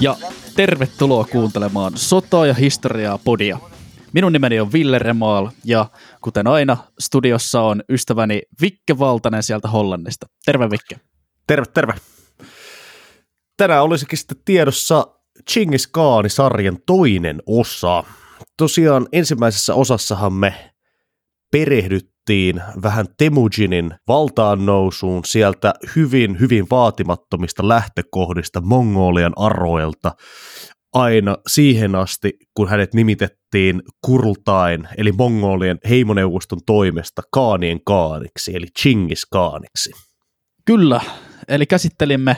Ja tervetuloa kuuntelemaan Sotaa ja historiaa podia. Minun nimeni on Ville Remaal ja kuten aina studiossa on ystäväni Vikke Valtanen sieltä Hollannista. Terve Vikke. Terve, terve. Tänään olisikin sitten tiedossa Chingis Khan-sarjan toinen osa. Tosiaan ensimmäisessä osassahan me perehdyttiin vähän Temujinin valtaan nousuun sieltä hyvin, hyvin vaatimattomista lähtökohdista Mongolian aroilta aina siihen asti, kun hänet nimitettiin Kurultain, eli Mongolien heimoneuvoston toimesta Kaanien kaaniksi, eli Chingis kaaniksi. Kyllä, eli käsittelimme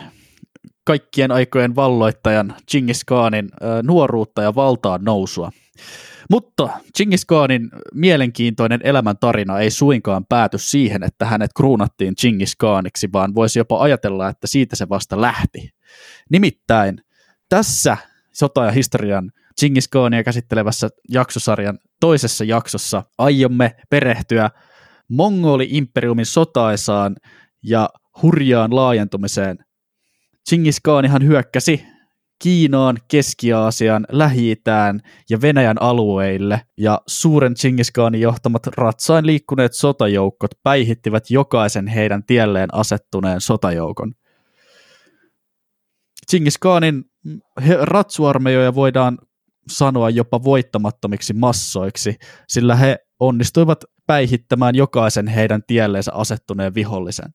kaikkien aikojen valloittajan Chingis Khanin nuoruutta ja valtaan nousua. Mutta Chingis Khanin mielenkiintoinen elämäntarina ei suinkaan pääty siihen, että hänet kruunattiin Chingis Khaniksi, vaan voisi jopa ajatella, että siitä se vasta lähti. Nimittäin tässä sota- ja historian Chingis Khania käsittelevässä jaksosarjan toisessa jaksossa aiomme perehtyä Mongoli-imperiumin sotaisaan ja hurjaan laajentumiseen. Chingis Khanihan hyökkäsi Kiinaan, Keski-Aasiaan, lähi ja Venäjän alueille, ja suuren Chingis Khanin johtamat ratsain liikkuneet sotajoukot päihittivät jokaisen heidän tielleen asettuneen sotajoukon. Chingis Khanin ratsuarmeijoja voidaan sanoa jopa voittamattomiksi massoiksi, sillä he onnistuivat päihittämään jokaisen heidän tielleensä asettuneen vihollisen.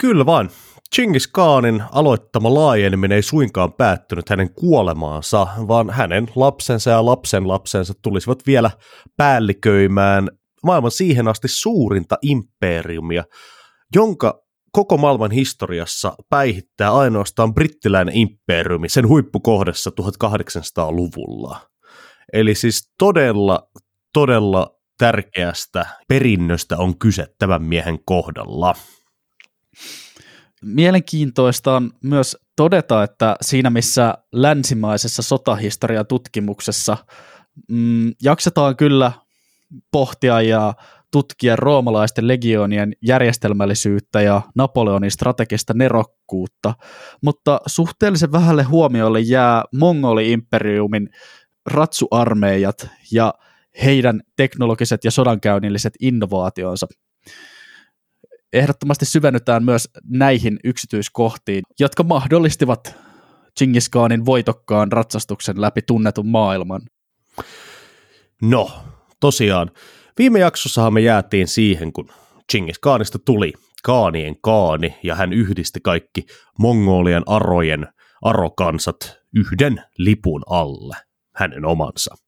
Kyllä vain. Chingis Khanin aloittama laajeneminen ei suinkaan päättynyt hänen kuolemaansa, vaan hänen lapsensa ja lapsen lapsensa tulisivat vielä päälliköimään maailman siihen asti suurinta imperiumia, jonka koko maailman historiassa päihittää ainoastaan brittiläinen imperiumi sen huippukohdassa 1800-luvulla. Eli siis todella, todella tärkeästä perinnöstä on kyse tämän miehen kohdalla. Mielenkiintoista on myös todeta, että siinä missä länsimaisessa sotahistoriatutkimuksessa mm, jaksetaan kyllä pohtia ja tutkia roomalaisten legionien järjestelmällisyyttä ja Napoleonin strategista nerokkuutta, mutta suhteellisen vähälle huomiolle jää Mongoli-imperiumin ratsuarmeijat ja heidän teknologiset ja sodankäynnilliset innovaationsa ehdottomasti syvennytään myös näihin yksityiskohtiin, jotka mahdollistivat Genghis Khanin voitokkaan ratsastuksen läpi tunnetun maailman. No, tosiaan. Viime jaksossahan me jäätiin siihen, kun Genghis Khanista tuli Kaanien Kaani ja hän yhdisti kaikki Mongolian arojen arokansat yhden lipun alle, hänen omansa.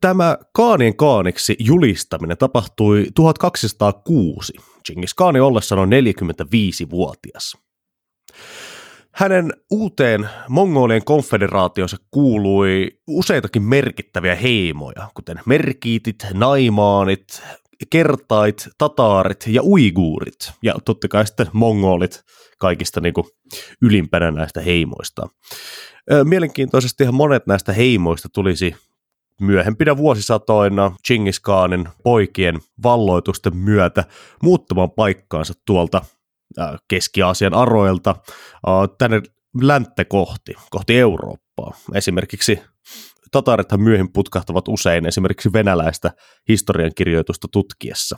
Tämä Kaanien kaaniksi julistaminen tapahtui 1206, Genghis Khanin ollessa noin 45-vuotias. Hänen uuteen Mongolien konfederaationsa kuului useitakin merkittäviä heimoja, kuten merkiitit, naimaanit, kertait, tataarit ja uiguurit, ja totta kai sitten mongolit kaikista niin kuin ylimpänä näistä heimoista. Mielenkiintoisesti monet näistä heimoista tulisi myöhempinä vuosisatoina Genghis Khanin poikien valloitusten myötä muuttamaan paikkaansa tuolta Keski-Aasian aroilta tänne länttä kohti, kohti Eurooppaa. Esimerkiksi tatarithan myöhemmin putkahtavat usein esimerkiksi venäläistä historiankirjoitusta tutkiessa.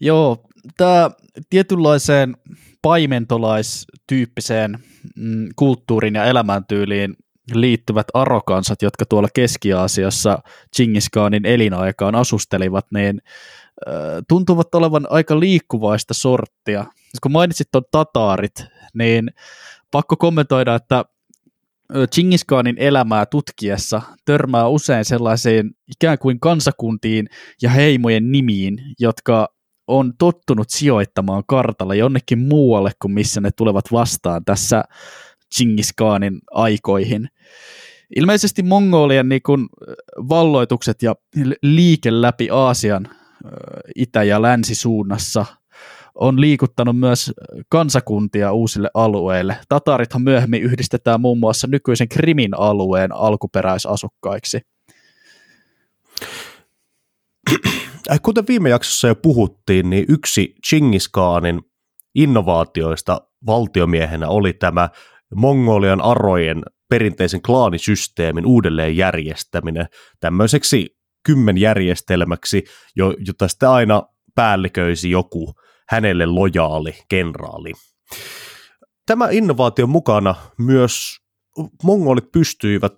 Joo, tämä tietynlaiseen paimentolaistyyppiseen mm, kulttuurin ja elämäntyyliin liittyvät arokansat, jotka tuolla Keski-Aasiassa Genghis Khanin elinaikaan asustelivat, niin tuntuvat olevan aika liikkuvaista sorttia. Kun mainitsit tuon tataarit, niin pakko kommentoida, että Genghis Khanin elämää tutkiessa törmää usein sellaisiin ikään kuin kansakuntiin ja heimojen nimiin, jotka on tottunut sijoittamaan kartalla jonnekin muualle kuin missä ne tulevat vastaan tässä Genghis Khanin aikoihin. Ilmeisesti Mongolian niin kun, valloitukset ja liike läpi Aasian itä- ja länsisuunnassa on liikuttanut myös kansakuntia uusille alueille. Tatarithan myöhemmin yhdistetään muun muassa nykyisen Krimin alueen alkuperäisasukkaiksi. Kuten viime jaksossa jo puhuttiin, niin yksi Genghis Khanin innovaatioista valtiomiehenä oli tämä Mongolian arojen perinteisen klaanisysteemin uudelleen järjestäminen tämmöiseksi kymmenjärjestelmäksi, jota sitten aina päälliköisi joku hänelle lojaali kenraali. Tämä innovaation mukana myös mongolit pystyivät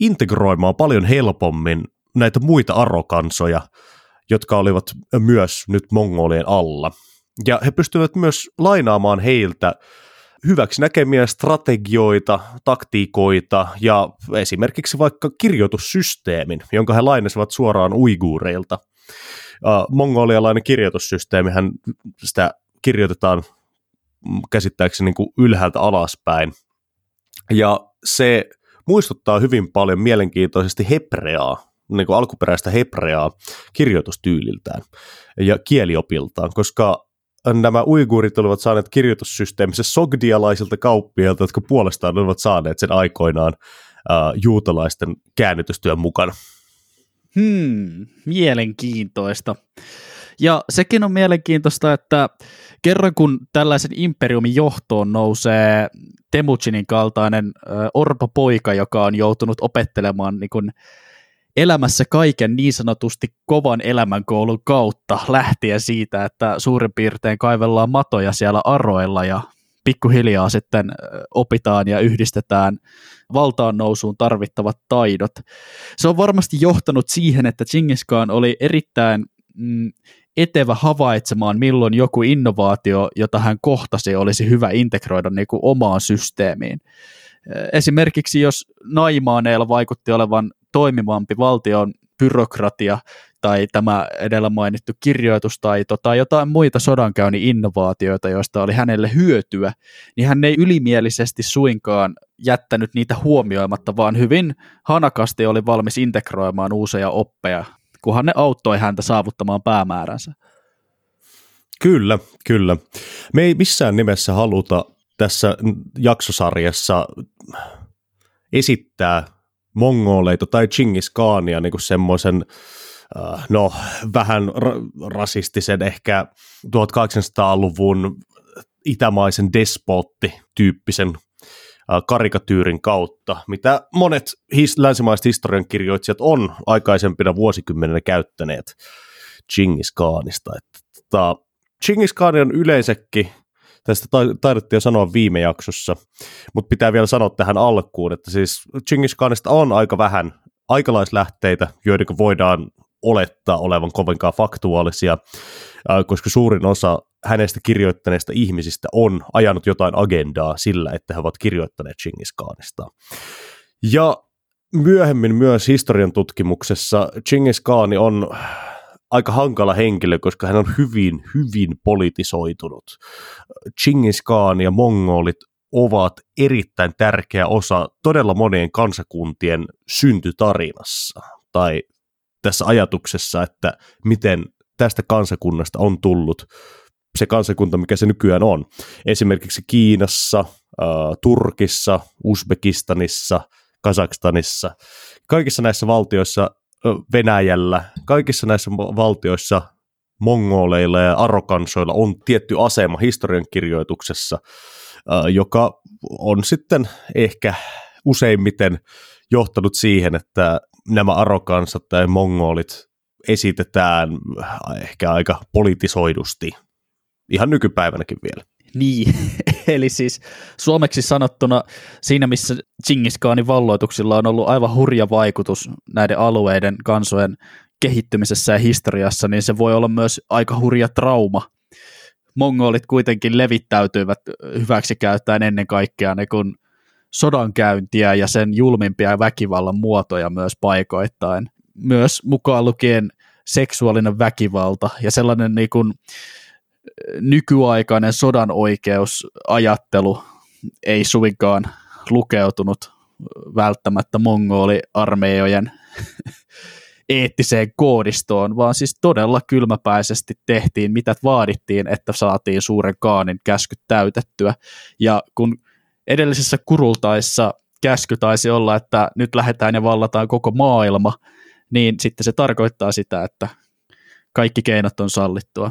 integroimaan paljon helpommin näitä muita arokansoja, jotka olivat myös nyt mongolien alla. Ja he pystyivät myös lainaamaan heiltä hyväksi näkemiä strategioita, taktiikoita ja esimerkiksi vaikka kirjoitussysteemin, jonka he lainasivat suoraan uiguureilta. Mongolialainen kirjoitussysteemihän, sitä kirjoitetaan käsittääkseni niin kuin ylhäältä alaspäin. Ja se muistuttaa hyvin paljon mielenkiintoisesti hebreaa, niin kuin alkuperäistä hebreaa kirjoitustyyliltään ja kieliopiltaan, koska nämä uiguurit olivat saaneet kirjoitussysteemissä sogdialaisilta kauppiailta, jotka puolestaan olivat saaneet sen aikoinaan uh, juutalaisten käännytystyön mukana. Hmm, mielenkiintoista. Ja sekin on mielenkiintoista, että kerran kun tällaisen imperiumin johtoon nousee Temuchinin kaltainen orpo-poika, joka on joutunut opettelemaan niin kuin elämässä kaiken niin sanotusti kovan elämänkoulun kautta lähtien siitä, että suurin piirtein kaivellaan matoja siellä aroilla ja pikkuhiljaa sitten opitaan ja yhdistetään valtaan nousuun tarvittavat taidot. Se on varmasti johtanut siihen, että Genghis Khan oli erittäin mm, etevä havaitsemaan, milloin joku innovaatio, jota hän kohtasi, olisi hyvä integroida niin kuin omaan systeemiin. Esimerkiksi jos Naimaaneilla vaikutti olevan toimivampi valtion byrokratia tai tämä edellä mainittu kirjoitustaito tai jotain muita sodankäynnin innovaatioita, joista oli hänelle hyötyä, niin hän ei ylimielisesti suinkaan jättänyt niitä huomioimatta, vaan hyvin hanakasti oli valmis integroimaan uusia oppeja kunhan ne auttoi häntä saavuttamaan päämääränsä. Kyllä, kyllä. Me ei missään nimessä haluta tässä jaksosarjassa esittää mongoleita tai Chingis Khania niin semmoisen äh, no, vähän ra- rasistisen ehkä 1800-luvun itämaisen despotti-tyyppisen karikatyyrin kautta, mitä monet his, länsimaiset historiankirjoitsijat on aikaisempina vuosikymmeninä käyttäneet Chingis Khanista. Että, tota, Chingis Khan on yleensäkin, tästä taidettiin jo sanoa viime jaksossa, mutta pitää vielä sanoa tähän alkuun, että siis Chingis Khanista on aika vähän aikalaislähteitä, joiden voidaan olettaa olevan kovinkaan faktuaalisia, koska suurin osa hänestä kirjoittaneista ihmisistä on ajanut jotain agendaa sillä, että he ovat kirjoittaneet Chingis Khanista. Ja myöhemmin myös historian tutkimuksessa Chingis Khan on aika hankala henkilö, koska hän on hyvin, hyvin politisoitunut. Chingis Khan ja mongolit ovat erittäin tärkeä osa todella monien kansakuntien syntytarinassa tai tässä ajatuksessa, että miten tästä kansakunnasta on tullut se kansakunta, mikä se nykyään on. Esimerkiksi Kiinassa, Turkissa, Uzbekistanissa, Kazakstanissa, kaikissa näissä valtioissa, Venäjällä, kaikissa näissä valtioissa mongoleilla ja arokansoilla on tietty asema historian kirjoituksessa, joka on sitten ehkä useimmiten johtanut siihen, että nämä arokansat tai mongolit esitetään ehkä aika politisoidusti ihan nykypäivänäkin vielä. Niin, eli siis suomeksi sanottuna siinä, missä Genghis Khanin valloituksilla on ollut aivan hurja vaikutus näiden alueiden kansojen kehittymisessä ja historiassa, niin se voi olla myös aika hurja trauma. Mongolit kuitenkin levittäytyivät hyväksi käyttäen ennen kaikkea ne kun sodankäyntiä ja sen julmimpia väkivallan muotoja myös paikoittain. Myös mukaan lukien seksuaalinen väkivalta ja sellainen niin kuin, nykyaikainen sodan oikeusajattelu ei suinkaan lukeutunut välttämättä mongoliarmeijojen eettiseen koodistoon, vaan siis todella kylmäpäisesti tehtiin, mitä vaadittiin, että saatiin suuren kaanin käskyt täytettyä. Ja kun edellisessä kurultaissa käsky taisi olla, että nyt lähdetään ja vallataan koko maailma, niin sitten se tarkoittaa sitä, että kaikki keinot on sallittua.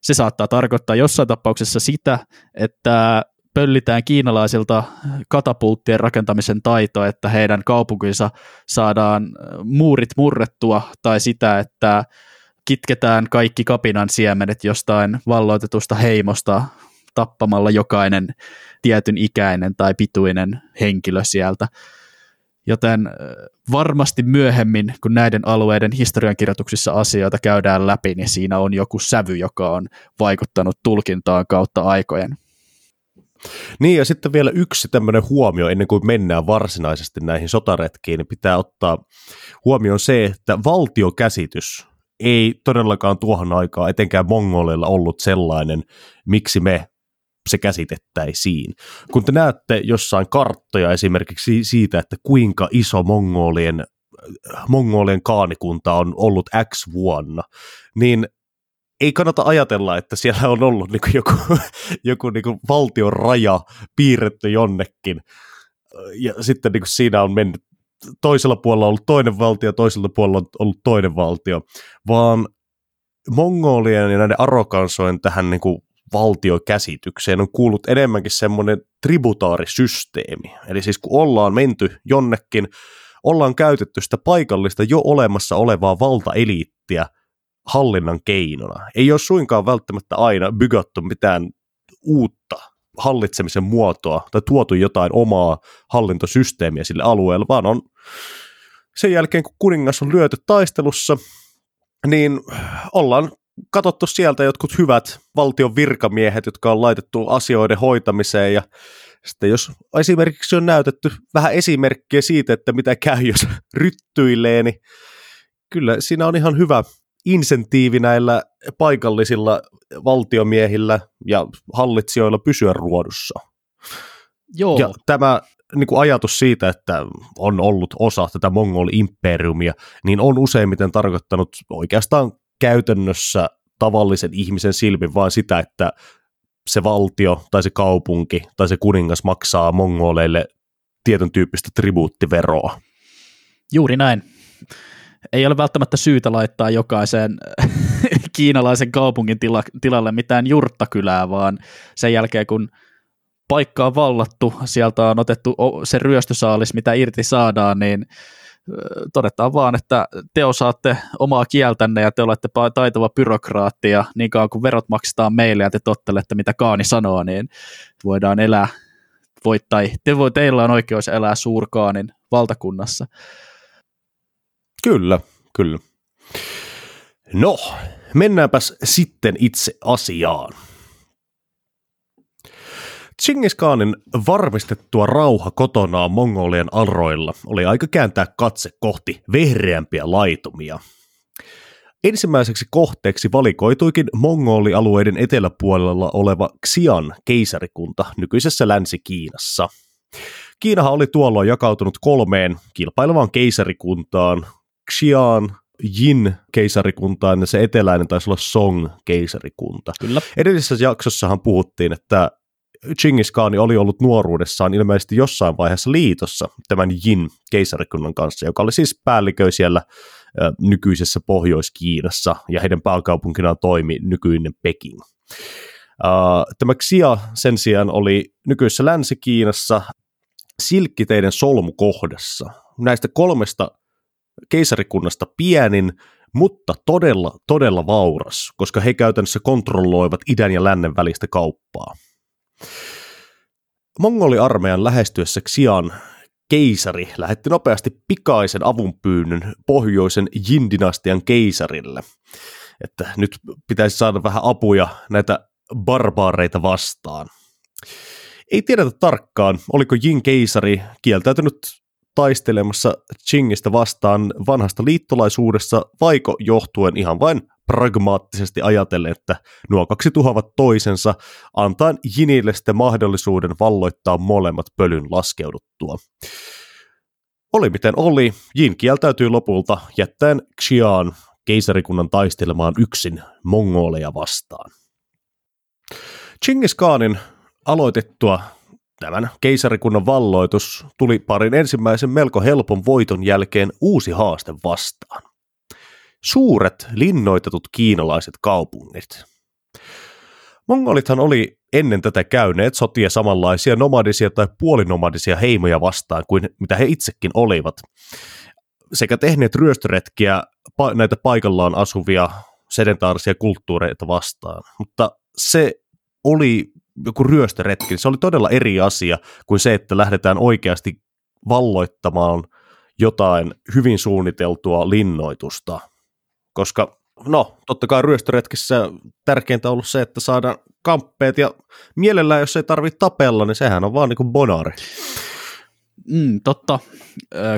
Se saattaa tarkoittaa jossain tapauksessa sitä, että pöllitään kiinalaisilta katapulttien rakentamisen taito, että heidän kaupunkinsa saadaan muurit murrettua, tai sitä, että kitketään kaikki kapinan siemenet jostain valloitetusta heimosta tappamalla jokainen tietyn ikäinen tai pituinen henkilö sieltä. Joten varmasti myöhemmin, kun näiden alueiden historiankirjoituksissa asioita käydään läpi, niin siinä on joku sävy, joka on vaikuttanut tulkintaan kautta aikojen. Niin ja sitten vielä yksi tämmöinen huomio ennen kuin mennään varsinaisesti näihin sotaretkiin, niin pitää ottaa huomioon se, että valtiokäsitys ei todellakaan tuohon aikaan etenkään mongoleilla ollut sellainen, miksi me se käsitettäisiin. Kun te näette jossain karttoja esimerkiksi siitä, että kuinka iso mongolien, mongolien kaanikunta on ollut X vuonna, niin ei kannata ajatella, että siellä on ollut niin joku, joku niin valtion raja piirretty jonnekin, ja sitten niin siinä on mennyt toisella puolella on ollut toinen valtio, toisella puolella on ollut toinen valtio, vaan mongolien ja näiden arokansojen tähän niin kuin valtiokäsitykseen on kuullut enemmänkin semmoinen tributaarisysteemi. Eli siis kun ollaan menty jonnekin, ollaan käytetty sitä paikallista jo olemassa olevaa valtaeliittiä hallinnan keinona. Ei ole suinkaan välttämättä aina bygattu mitään uutta hallitsemisen muotoa tai tuotu jotain omaa hallintosysteemiä sille alueelle, vaan on sen jälkeen, kun kuningas on lyöty taistelussa, niin ollaan katsottu sieltä jotkut hyvät valtion virkamiehet, jotka on laitettu asioiden hoitamiseen ja sitten jos esimerkiksi on näytetty vähän esimerkkiä siitä, että mitä käy, jos ryttyilee, niin kyllä siinä on ihan hyvä insentiivi näillä paikallisilla valtiomiehillä ja hallitsijoilla pysyä ruodussa. Joo. Ja tämä niin kuin ajatus siitä, että on ollut osa tätä mongoli-imperiumia, niin on useimmiten tarkoittanut oikeastaan käytännössä tavallisen ihmisen silmin vain sitä, että se valtio tai se kaupunki tai se kuningas maksaa mongoleille tietyn tyyppistä tribuuttiveroa. Juuri näin. Ei ole välttämättä syytä laittaa jokaisen kiinalaisen kaupungin tila, tilalle mitään jurttakylää, vaan sen jälkeen kun paikka on vallattu, sieltä on otettu se ryöstösaalis, mitä irti saadaan, niin todetaan vaan, että te osaatte omaa kieltänne ja te olette taitava byrokraatti ja niin kauan kun verot maksetaan meille ja te tottelette mitä Kaani sanoo, niin voidaan elää, voit, tai te voi, teillä on oikeus elää suurkaanin valtakunnassa. Kyllä, kyllä. No, mennäänpäs sitten itse asiaan. Chingis Khanin varmistettua rauha kotonaan Mongolian alroilla oli aika kääntää katse kohti vehreämpiä laitumia. Ensimmäiseksi kohteeksi valikoituikin mongolialueiden eteläpuolella oleva Xian keisarikunta nykyisessä Länsi-Kiinassa. Kiinahan oli tuolloin jakautunut kolmeen kilpailevaan keisarikuntaan, Xian, Jin keisarikuntaan ja se eteläinen taisi olla Song keisarikunta. Kyllä. Edellisessä jaksossahan puhuttiin, että Chingis Khan oli ollut nuoruudessaan ilmeisesti jossain vaiheessa liitossa tämän Jin keisarikunnan kanssa, joka oli siis päällikö siellä nykyisessä Pohjois-Kiinassa, ja heidän pääkaupunkinaan toimi nykyinen Peking. Tämä Xia sen sijaan oli nykyisessä Länsi-Kiinassa silkkiteiden solmukohdassa. Näistä kolmesta keisarikunnasta pienin, mutta todella, todella vauras, koska he käytännössä kontrolloivat idän ja lännen välistä kauppaa. Mongoliarmeijan lähestyessä Xian keisari lähetti nopeasti pikaisen avunpyynnön pohjoisen Jin-dynastian keisarille, että nyt pitäisi saada vähän apuja näitä barbaareita vastaan. Ei tiedetä tarkkaan, oliko Jin keisari kieltäytynyt taistelemassa Chingistä vastaan vanhasta liittolaisuudessa, vaiko johtuen ihan vain pragmaattisesti ajatellen, että nuo kaksi tuhoavat toisensa, antaen Jinille sitten mahdollisuuden valloittaa molemmat pölyn laskeuduttua. Oli miten oli, Jin kieltäytyi lopulta jättäen Xian keisarikunnan taistelemaan yksin mongoleja vastaan. Chingis Khanin aloitettua tämän keisarikunnan valloitus tuli parin ensimmäisen melko helpon voiton jälkeen uusi haaste vastaan. Suuret linnoitetut kiinalaiset kaupungit. Mongolithan oli ennen tätä käyneet sotia samanlaisia nomadisia tai puolinomadisia heimoja vastaan kuin mitä he itsekin olivat. Sekä tehneet ryöstöretkiä näitä paikallaan asuvia sedentaarisia kulttuureita vastaan. Mutta se oli joku ryöstöretki, se oli todella eri asia kuin se, että lähdetään oikeasti valloittamaan jotain hyvin suunniteltua linnoitusta. Koska, no, totta kai ryöstöretkissä tärkeintä on ollut se, että saadaan kamppeet ja mielellään, jos ei tarvitse tapella, niin sehän on vaan niin kuin bonari. Mm, totta.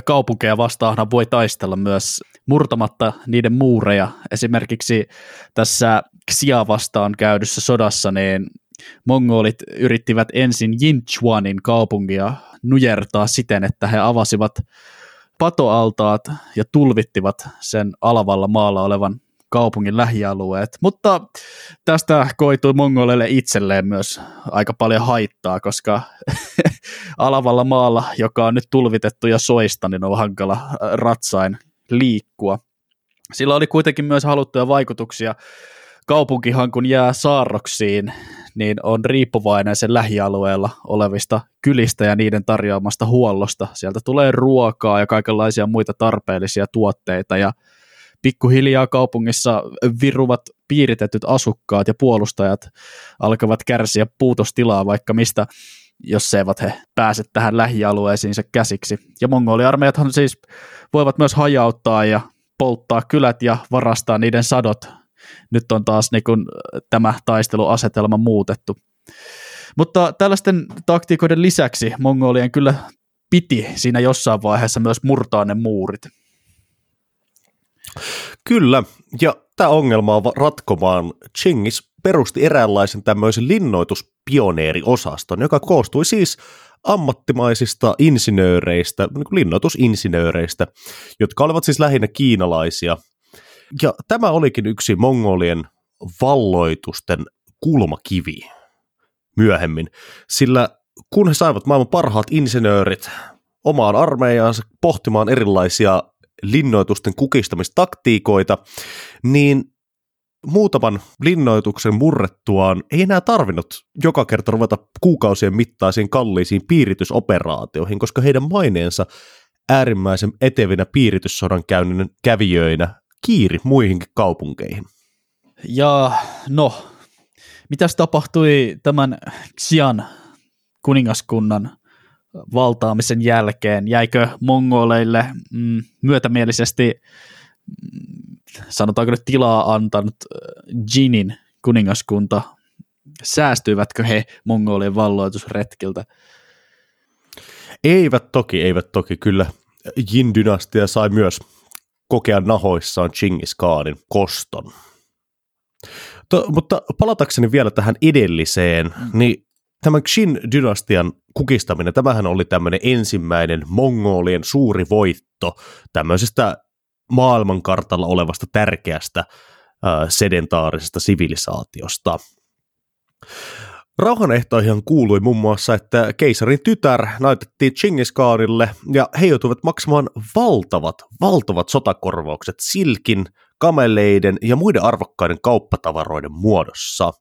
Kaupunkeja vastaan voi taistella myös murtamatta niiden muureja. Esimerkiksi tässä Xia vastaan käydyssä sodassa, niin mongolit yrittivät ensin Yinchuanin kaupungia nujertaa siten, että he avasivat patoaltaat ja tulvittivat sen alavalla maalla olevan kaupungin lähialueet. Mutta tästä koitui mongoleille itselleen myös aika paljon haittaa, koska alavalla maalla, joka on nyt tulvitettu ja soista, niin on hankala ratsain liikkua. Sillä oli kuitenkin myös haluttuja vaikutuksia kaupunkihan kun jää saarroksiin, niin on riippuvainen sen lähialueella olevista kylistä ja niiden tarjoamasta huollosta. Sieltä tulee ruokaa ja kaikenlaisia muita tarpeellisia tuotteita ja pikkuhiljaa kaupungissa viruvat piiritetyt asukkaat ja puolustajat alkavat kärsiä puutostilaa vaikka mistä, jos eivät he pääse tähän lähialueisiinsa käsiksi. Ja mongoliarmeijathan siis voivat myös hajauttaa ja polttaa kylät ja varastaa niiden sadot nyt on taas niin kuin tämä taisteluasetelma muutettu. Mutta tällaisten taktiikoiden lisäksi mongolien kyllä piti siinä jossain vaiheessa myös murtaa ne muurit. Kyllä, ja tämä ongelma on ratkomaan Chingis perusti eräänlaisen tämmöisen linnoituspioneeriosaston, joka koostui siis ammattimaisista insinööreistä, niin linnoitusinsinööreistä, jotka olivat siis lähinnä kiinalaisia – ja tämä olikin yksi mongolien valloitusten kulmakivi myöhemmin, sillä kun he saivat maailman parhaat insinöörit omaan armeijaansa pohtimaan erilaisia linnoitusten kukistamistaktiikoita, niin muutaman linnoituksen murrettuaan ei enää tarvinnut joka kerta ruveta kuukausien mittaisiin kalliisiin piiritysoperaatioihin, koska heidän maineensa äärimmäisen etevinä piirityssodan käynnin kävijöinä kiiri muihinkin kaupunkeihin. Ja no, mitäs tapahtui tämän Xian kuningaskunnan valtaamisen jälkeen? Jäikö mongoleille mm, myötämielisesti, mm, sanotaanko nyt tilaa antanut Jinin kuningaskunta? Säästyivätkö he mongolien valloitusretkiltä? Eivät toki, eivät toki. Kyllä Jin-dynastia sai myös kokea nahoissaan Chingis Khanin koston. To, mutta palatakseni vielä tähän edelliseen, mm. niin tämän Xin-dynastian kukistaminen, tämähän oli tämmöinen ensimmäinen mongolien suuri voitto tämmöisestä maailmankartalla olevasta tärkeästä äh, sedentaarisesta sivilisaatiosta. Rauhanehtoihin kuului muun muassa, että keisarin tytär näytettiin Chingis Khanille ja he joutuivat maksamaan valtavat, valtavat sotakorvaukset silkin, kameleiden ja muiden arvokkaiden kauppatavaroiden muodossa.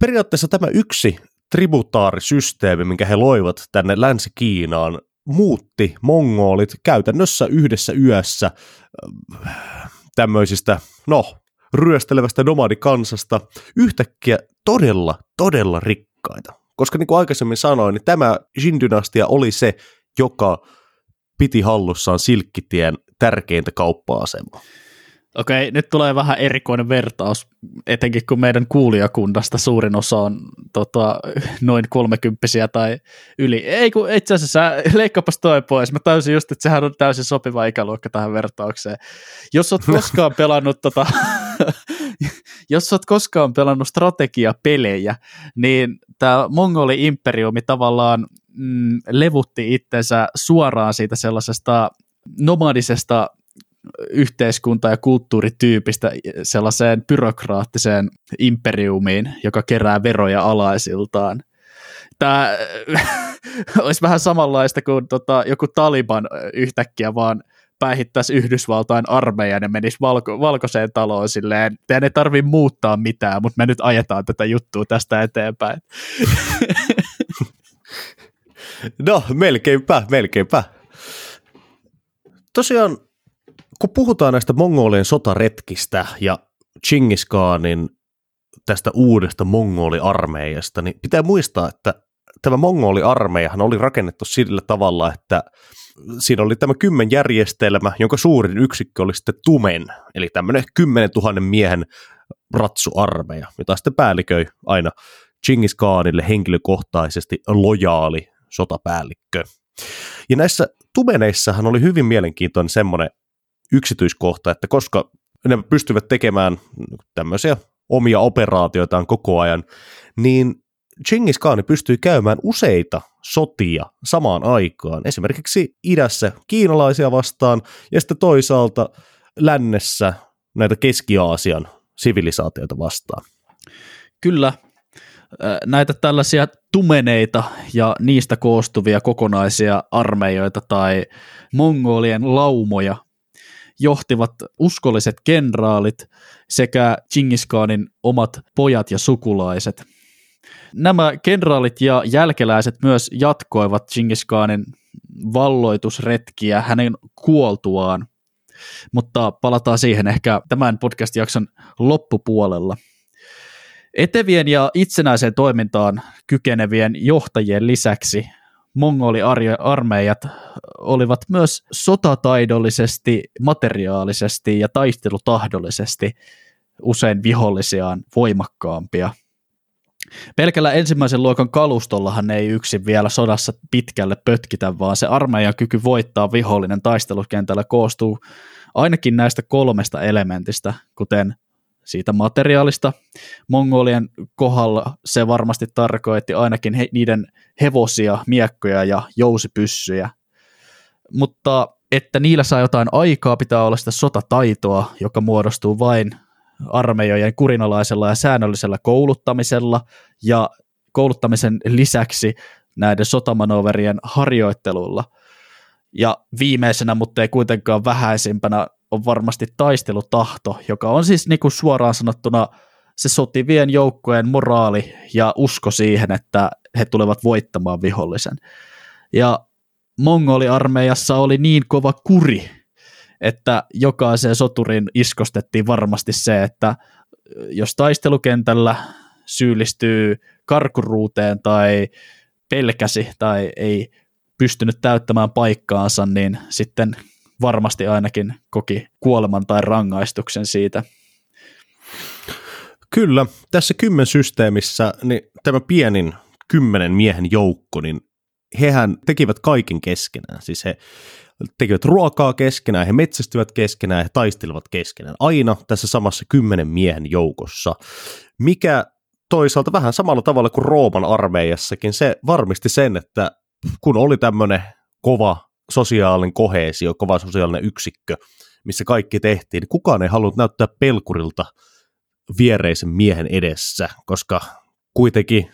Periaatteessa tämä yksi tributaarisysteemi, minkä he loivat tänne Länsi-Kiinaan, muutti mongolit käytännössä yhdessä yössä äh, tämmöisistä, no, ryöstelevästä nomadikansasta yhtäkkiä todella, todella rikkaita. Koska niin kuin aikaisemmin sanoin, niin tämä Jin-dynastia oli se, joka piti hallussaan Silkkitien tärkeintä kauppa-asemaa. Okei, nyt tulee vähän erikoinen vertaus, etenkin kun meidän kuulijakunnasta suurin osa on tota, noin kolmekymppisiä tai yli. Ei kun itse asiassa leikkapas toi pois. Mä täysin just, että sehän on täysin sopiva ikäluokka tähän vertaukseen. Jos oot koskaan pelannut tota, jos oot koskaan pelannut strategiapelejä, niin tämä Mongoli-imperiumi tavallaan mm, levutti itsensä suoraan siitä sellaisesta nomadisesta yhteiskunta- ja kulttuurityypistä sellaiseen byrokraattiseen imperiumiin, joka kerää veroja alaisiltaan. Tämä olisi vähän samanlaista kuin tota, joku Taliban yhtäkkiä vaan päihittäisi Yhdysvaltain armeijan ja menisi valko- valkoiseen taloon silleen, teidän ei tarvitse muuttaa mitään, mutta me nyt ajetaan tätä juttua tästä eteenpäin. No, melkeinpä, melkeinpä. Tosiaan, kun puhutaan näistä mongolien sotaretkistä ja Chingis Khanin tästä uudesta mongoliarmeijasta, niin pitää muistaa, että tämä mongoliarmeijahan oli rakennettu sillä tavalla, että siinä oli tämä kymmenjärjestelmä, jonka suurin yksikkö oli sitten Tumen, eli tämmöinen 10 000 miehen ratsuarmeija, jota sitten päälliköi aina Chingis Khanille henkilökohtaisesti lojaali sotapäällikkö. Ja näissä tumeneissahan oli hyvin mielenkiintoinen semmoinen yksityiskohta, että koska ne pystyvät tekemään tämmöisiä omia operaatioitaan koko ajan, niin Genghis Khan pystyi käymään useita sotia samaan aikaan, esimerkiksi idässä kiinalaisia vastaan ja sitten toisaalta lännessä näitä Keski-Aasian sivilisaatioita vastaan. Kyllä, näitä tällaisia tumeneita ja niistä koostuvia kokonaisia armeijoita tai mongolien laumoja johtivat uskolliset kenraalit sekä Genghis Khanin omat pojat ja sukulaiset. Nämä kenraalit ja jälkeläiset myös jatkoivat Genghis Khanin valloitusretkiä hänen kuoltuaan, mutta palataan siihen ehkä tämän podcast-jakson loppupuolella. Etevien ja itsenäiseen toimintaan kykenevien johtajien lisäksi mongoli-armeijat olivat myös sotataidollisesti, materiaalisesti ja taistelutahdollisesti usein vihollisiaan voimakkaampia. Pelkällä ensimmäisen luokan kalustollahan ei yksin vielä sodassa pitkälle pötkitä, vaan se armeijan kyky voittaa vihollinen taistelukentällä koostuu ainakin näistä kolmesta elementistä, kuten siitä materiaalista. Mongolien kohdalla se varmasti tarkoitti ainakin he, niiden hevosia, miekkoja ja jousipyssyjä. Mutta että niillä saa jotain aikaa, pitää olla sitä sotataitoa, joka muodostuu vain armeijojen kurinalaisella ja säännöllisellä kouluttamisella ja kouluttamisen lisäksi näiden sotamanoverien harjoittelulla. Ja viimeisenä, mutta ei kuitenkaan vähäisimpänä, on varmasti taistelutahto, joka on siis niin kuin suoraan sanottuna se sotivien joukkojen moraali ja usko siihen, että he tulevat voittamaan vihollisen. Ja mongoliarmeijassa oli niin kova kuri, että jokaiseen soturin iskostettiin varmasti se, että jos taistelukentällä syyllistyy karkuruuteen tai pelkäsi tai ei pystynyt täyttämään paikkaansa, niin sitten varmasti ainakin koki kuoleman tai rangaistuksen siitä. Kyllä, tässä kymmen systeemissä niin tämä pienin kymmenen miehen joukko, niin hehän tekivät kaiken keskenään. Siis he tekivät ruokaa keskenään, he metsästyvät keskenään, he taistelevat keskenään. Aina tässä samassa kymmenen miehen joukossa, mikä toisaalta vähän samalla tavalla kuin Rooman armeijassakin, se varmisti sen, että kun oli tämmöinen kova sosiaalinen koheesio, kova sosiaalinen yksikkö, missä kaikki tehtiin, niin kukaan ei halunnut näyttää pelkurilta viereisen miehen edessä, koska kuitenkin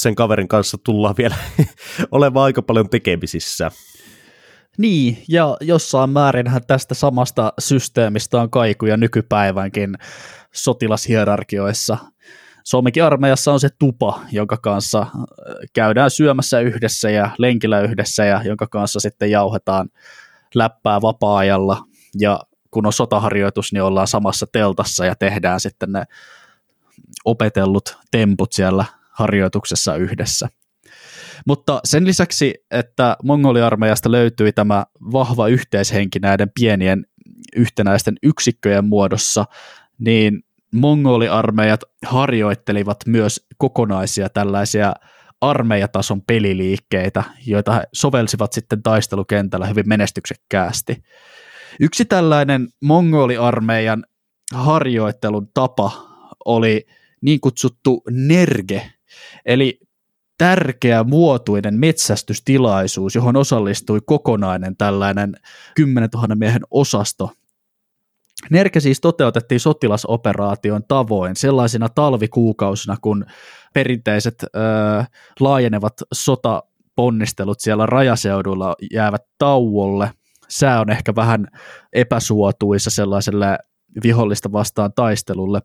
sen kaverin kanssa tullaan vielä olemaan aika paljon tekemisissä. Niin, ja jossain määrinhän tästä samasta systeemistä on kaikuja nykypäivänkin sotilashierarkioissa. Suomenkin armeijassa on se tupa, jonka kanssa äh, käydään syömässä yhdessä ja lenkillä yhdessä ja jonka kanssa sitten jauhetaan läppää vapaa-ajalla ja kun on sotaharjoitus, niin ollaan samassa teltassa ja tehdään sitten ne opetellut temput siellä harjoituksessa yhdessä. Mutta sen lisäksi, että mongoliarmeijasta löytyi tämä vahva yhteishenki näiden pienien yhtenäisten yksikköjen muodossa, niin mongoliarmeijat harjoittelivat myös kokonaisia tällaisia armeijatason peliliikkeitä, joita he sovelsivat sitten taistelukentällä hyvin menestyksekkäästi. Yksi tällainen mongoliarmeijan harjoittelun tapa oli niin kutsuttu nerge, eli tärkeä muotuinen metsästystilaisuus, johon osallistui kokonainen tällainen 10 000 miehen osasto. Nerke siis toteutettiin sotilasoperaation tavoin sellaisina talvikuukausina, kun perinteiset ö, laajenevat sotaponnistelut siellä rajaseudulla jäävät tauolle sää on ehkä vähän epäsuotuisa sellaiselle vihollista vastaan taistelulle.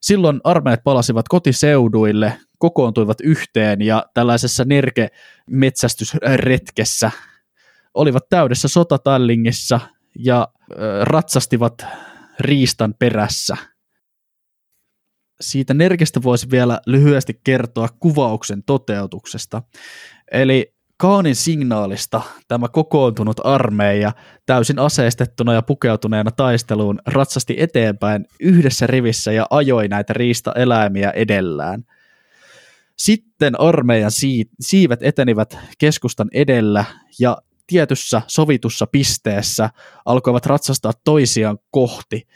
Silloin armeijat palasivat kotiseuduille, kokoontuivat yhteen ja tällaisessa nirke-metsästysretkessä olivat täydessä sotatallingissa ja ratsastivat riistan perässä. Siitä nerkestä voisi vielä lyhyesti kertoa kuvauksen toteutuksesta. Eli Kaanin signaalista tämä kokoontunut armeija täysin aseistettuna ja pukeutuneena taisteluun ratsasti eteenpäin yhdessä rivissä ja ajoi näitä riistaeläimiä edellään. Sitten armeijan siivet etenivät keskustan edellä ja tietyssä sovitussa pisteessä alkoivat ratsastaa toisiaan kohti.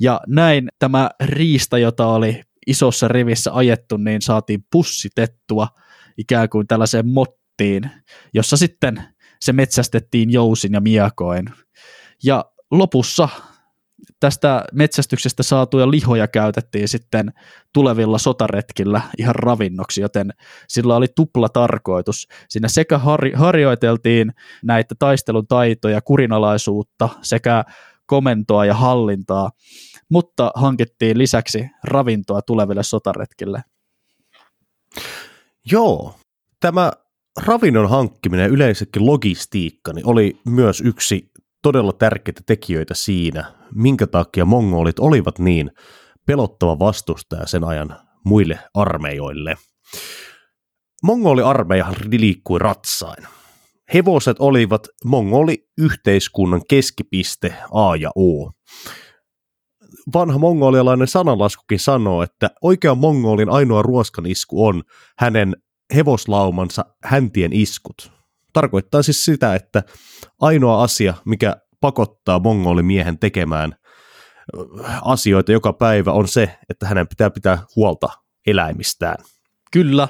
Ja näin tämä riista, jota oli isossa rivissä ajettu, niin saatiin pussitettua ikään kuin tällaiseen mottiin, jossa sitten se metsästettiin jousin ja miakoin. Ja lopussa tästä metsästyksestä saatuja lihoja käytettiin sitten tulevilla sotaretkillä ihan ravinnoksi, joten sillä oli tupla tarkoitus. Siinä sekä har- harjoiteltiin näitä taistelun taitoja, kurinalaisuutta sekä komentoa ja hallintaa, mutta hankittiin lisäksi ravintoa tuleville sotaretkille. Joo, tämä ravinnon hankkiminen ja yleensäkin logistiikka niin oli myös yksi todella tärkeitä tekijöitä siinä, minkä takia mongolit olivat niin pelottava vastustaja sen ajan muille armeijoille. Mongoli-armeijahan liikkui ratsain. Hevoset olivat mongoli-yhteiskunnan keskipiste A ja O. Vanha mongolialainen sananlaskukin sanoo, että oikean mongolin ainoa ruoskan isku on hänen hevoslaumansa häntien iskut. Tarkoittaa siis sitä, että ainoa asia, mikä pakottaa mongolimiehen tekemään asioita joka päivä on se, että hänen pitää pitää huolta eläimistään. Kyllä,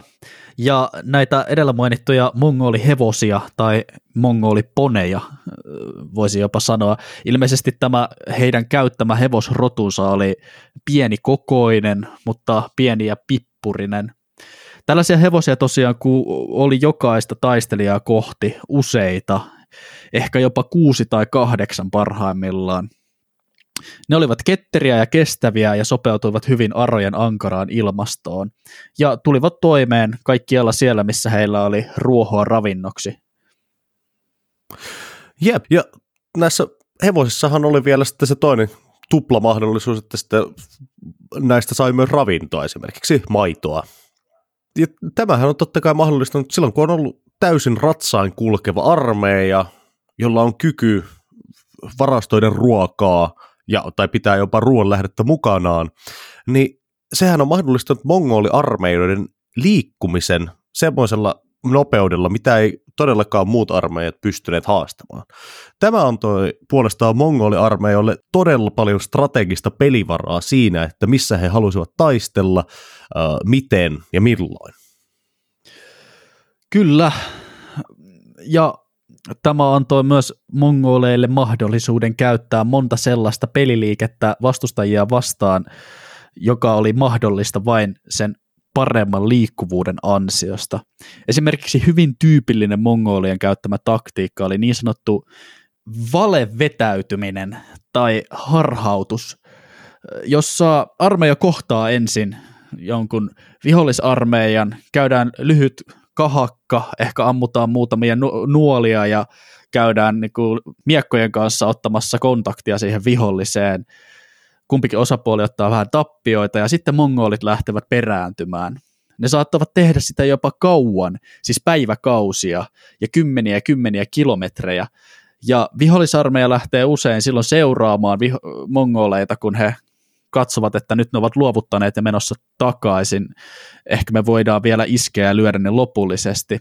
ja näitä edellä mainittuja mongolihevosia tai mongoliponeja, voisi jopa sanoa, ilmeisesti tämä heidän käyttämä hevosrotunsa oli pieni kokoinen, mutta pieni ja pippurinen. Tällaisia hevosia tosiaan oli jokaista taistelijaa kohti useita, ehkä jopa kuusi tai kahdeksan parhaimmillaan. Ne olivat ketteriä ja kestäviä ja sopeutuivat hyvin arojen ankaraan ilmastoon ja tulivat toimeen kaikkialla siellä, missä heillä oli ruohoa ravinnoksi. Jep, ja näissä hevosissahan oli vielä sitten se toinen tuplamahdollisuus, että sitten näistä sai myös ravintoa, esimerkiksi maitoa. Ja tämähän on totta kai mahdollista silloin, kun on ollut täysin ratsain kulkeva armeija, jolla on kyky varastoida ruokaa ja, tai pitää jopa ruoan lähdettä mukanaan, niin sehän on mahdollistanut mongoliarmeijoiden liikkumisen semmoisella nopeudella, mitä ei todellakaan muut armeijat pystyneet haastamaan. Tämä antoi puolestaan mongoliarmeijoille todella paljon strategista pelivaraa siinä, että missä he halusivat taistella, miten ja milloin. Kyllä, ja tämä antoi myös mongoleille mahdollisuuden käyttää monta sellaista peliliikettä vastustajia vastaan, joka oli mahdollista vain sen paremman liikkuvuuden ansiosta. Esimerkiksi hyvin tyypillinen mongolien käyttämä taktiikka oli niin sanottu valevetäytyminen tai harhautus, jossa armeija kohtaa ensin jonkun vihollisarmeijan, käydään lyhyt kahakka, ehkä ammutaan muutamia nuolia ja käydään niin kuin miekkojen kanssa ottamassa kontaktia siihen viholliseen. Kumpikin osapuoli ottaa vähän tappioita ja sitten mongolit lähtevät perääntymään. Ne saattavat tehdä sitä jopa kauan, siis päiväkausia ja kymmeniä ja kymmeniä kilometrejä. Ja vihollisarmeija lähtee usein silloin seuraamaan viho- mongoleita, kun he katsovat, että nyt ne ovat luovuttaneet ja menossa takaisin. Ehkä me voidaan vielä iskeä ja lyödä ne lopullisesti.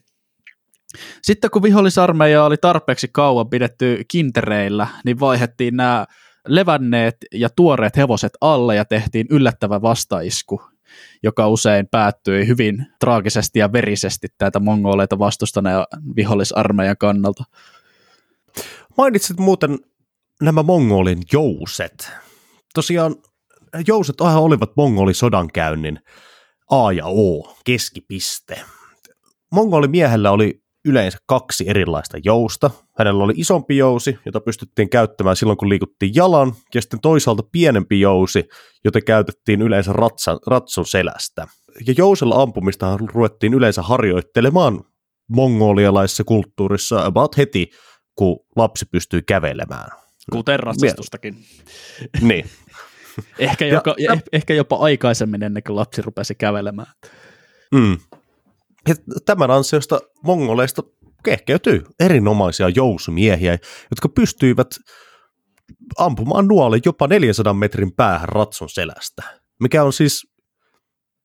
Sitten kun vihollisarmeija oli tarpeeksi kauan pidetty kintereillä, niin vaihettiin nämä levänneet ja tuoreet hevoset alle ja tehtiin yllättävä vastaisku, joka usein päättyi hyvin traagisesti ja verisesti tätä mongoleita vastustaneen vihollisarmeijan kannalta. Mainitsit muuten nämä mongolin jouset. Tosiaan jouset olivat mongolisodankäynnin A ja O, keskipiste. Mongolimiehellä oli yleensä kaksi erilaista jousta. Hänellä oli isompi jousi, jota pystyttiin käyttämään silloin, kun liikuttiin jalan, ja sitten toisaalta pienempi jousi, jota käytettiin yleensä ratsan, ratsun selästä. Ja jousella ampumista ruvettiin yleensä harjoittelemaan mongolialaisessa kulttuurissa about heti, kun lapsi pystyy kävelemään. Kuten ratsastustakin. niin. Ehkä, joka, ja, eh, ehkä jopa aikaisemmin ennen kuin lapsi rupesi kävelemään. Mm. Ja tämän ansiosta mongoleista kehkeytyy erinomaisia jousumiehiä, jotka pystyivät ampumaan nuolle jopa 400 metrin päähän ratsun selästä, mikä on siis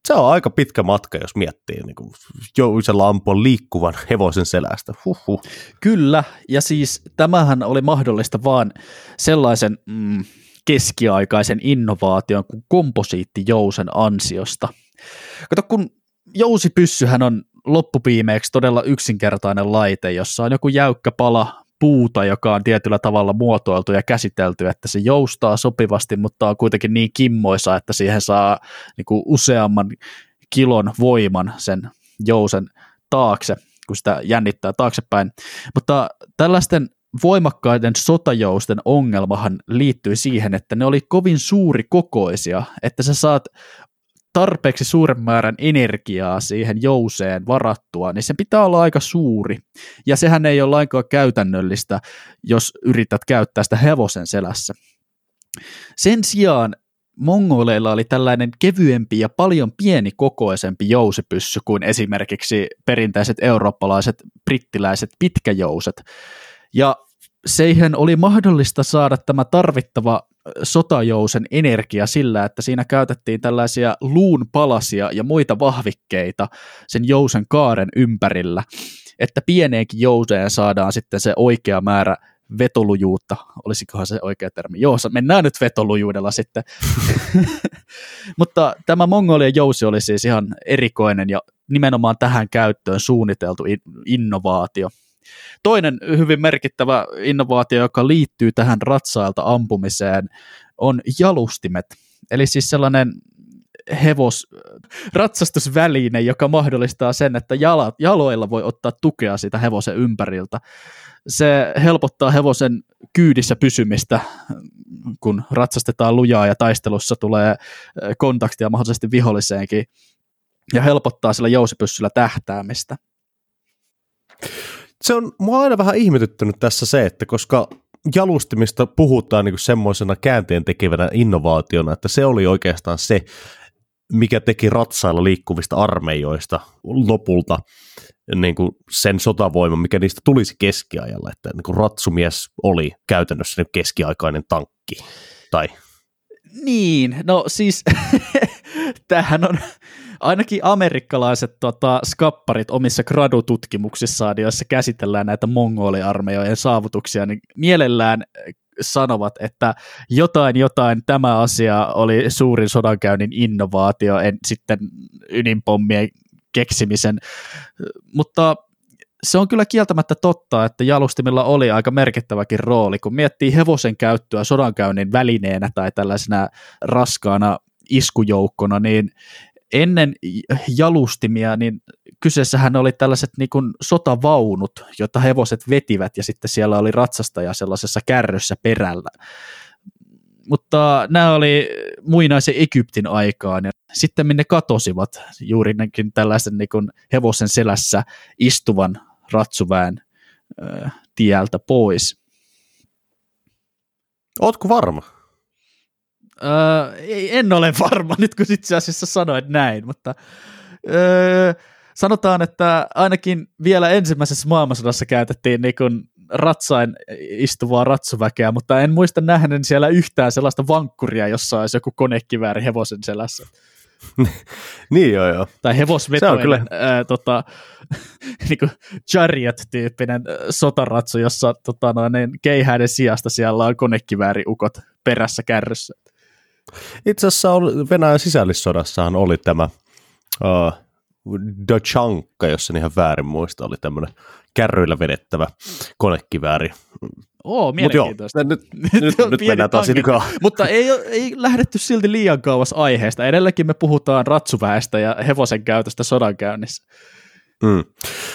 se on aika pitkä matka, jos miettii niin jousella ampua liikkuvan hevosen selästä. Huhhuh. Kyllä, ja siis tämähän oli mahdollista vaan sellaisen mm, keskiaikaisen innovaation kuin komposiittijousen ansiosta. Kato, kun jousipyssyhän on loppupiimeeksi todella yksinkertainen laite, jossa on joku jäykkä pala puuta, joka on tietyllä tavalla muotoiltu ja käsitelty, että se joustaa sopivasti, mutta on kuitenkin niin kimmoisa, että siihen saa niin kuin useamman kilon voiman sen jousen taakse, kun sitä jännittää taaksepäin. Mutta tällaisten voimakkaiden sotajousten ongelmahan liittyy siihen, että ne oli kovin suuri kokoisia, että sä saat tarpeeksi suuren määrän energiaa siihen jouseen varattua, niin se pitää olla aika suuri. Ja sehän ei ole lainkaan käytännöllistä, jos yrität käyttää sitä hevosen selässä. Sen sijaan mongoleilla oli tällainen kevyempi ja paljon pienikokoisempi jousipyssy kuin esimerkiksi perinteiset eurooppalaiset brittiläiset pitkäjouset. Ja siihen oli mahdollista saada tämä tarvittava sotajousen energia sillä, että siinä käytettiin tällaisia luun palasia ja muita vahvikkeita sen jousen kaaren ympärillä, että pieneenkin jouseen saadaan sitten se oikea määrä vetolujuutta, olisikohan se oikea termi? Joo, mennään nyt vetolujuudella sitten. Mutta tämä Mongolian jousi oli siis ihan erikoinen ja nimenomaan tähän käyttöön suunniteltu innovaatio. Toinen hyvin merkittävä innovaatio, joka liittyy tähän ratsailta ampumiseen, on jalustimet. Eli siis sellainen hevos, ratsastusväline, joka mahdollistaa sen, että jalat, jaloilla voi ottaa tukea sitä hevosen ympäriltä. Se helpottaa hevosen kyydissä pysymistä, kun ratsastetaan lujaa ja taistelussa tulee kontaktia mahdollisesti viholliseenkin, ja helpottaa sillä jousipyssyllä tähtäämistä se on mua aina vähän ihmetyttänyt tässä se, että koska jalustimista puhutaan niin semmoisena käänteen tekevänä innovaationa, että se oli oikeastaan se, mikä teki ratsailla liikkuvista armeijoista lopulta niin kuin sen sotavoiman, mikä niistä tulisi keskiajalla, että niin kuin ratsumies oli käytännössä niin keskiaikainen tankki. Tai... Niin, no siis tämähän on ainakin amerikkalaiset tota, skapparit omissa gradututkimuksissaan, joissa käsitellään näitä mongoliarmeijojen saavutuksia, niin mielellään sanovat, että jotain jotain tämä asia oli suurin sodankäynnin innovaatio, en sitten ydinpommien keksimisen, mutta se on kyllä kieltämättä totta, että jalustimilla oli aika merkittäväkin rooli, kun miettii hevosen käyttöä sodankäynnin välineenä tai tällaisena raskaana iskujoukkona, niin ennen jalustimia, niin kyseessähän oli tällaiset niin kuin sotavaunut, joita hevoset vetivät ja sitten siellä oli ratsastaja sellaisessa kärryssä perällä. Mutta nämä oli muinaisen Egyptin aikaan ja sitten minne katosivat juuri tällaisen niin kuin hevosen selässä istuvan ratsuväen äh, tieltä pois. Ootko varma? Öö, en ole varma nyt, kun itse asiassa sanoit näin, mutta öö, sanotaan, että ainakin vielä ensimmäisessä maailmansodassa käytettiin niin kuin ratsain istuvaa ratsuväkeä, mutta en muista nähden siellä yhtään sellaista vankkuria, jossa olisi joku konekivääri hevosen selässä. niin joo joo. Tai hevosvetoinen kyllä... ää, tota, niin chariot-tyyppinen sotaratsu, jossa tota, noin, keihäiden sijasta siellä on konekivääriukot perässä kärryssä. Itse asiassa Venäjän sisällissodassahan oli tämä uh, Dochanka, jos en ihan väärin muista, oli tämmöinen kärryillä vedettävä konekivääri. Oo, mielenkiintoista. Mut joo, nyt, nyt, nyt mennään taas Mutta ei, ei lähdetty silti liian kauas aiheesta. Edelläkin me puhutaan ratsuväestä ja hevosen käytöstä sodankäynnissä. Mm.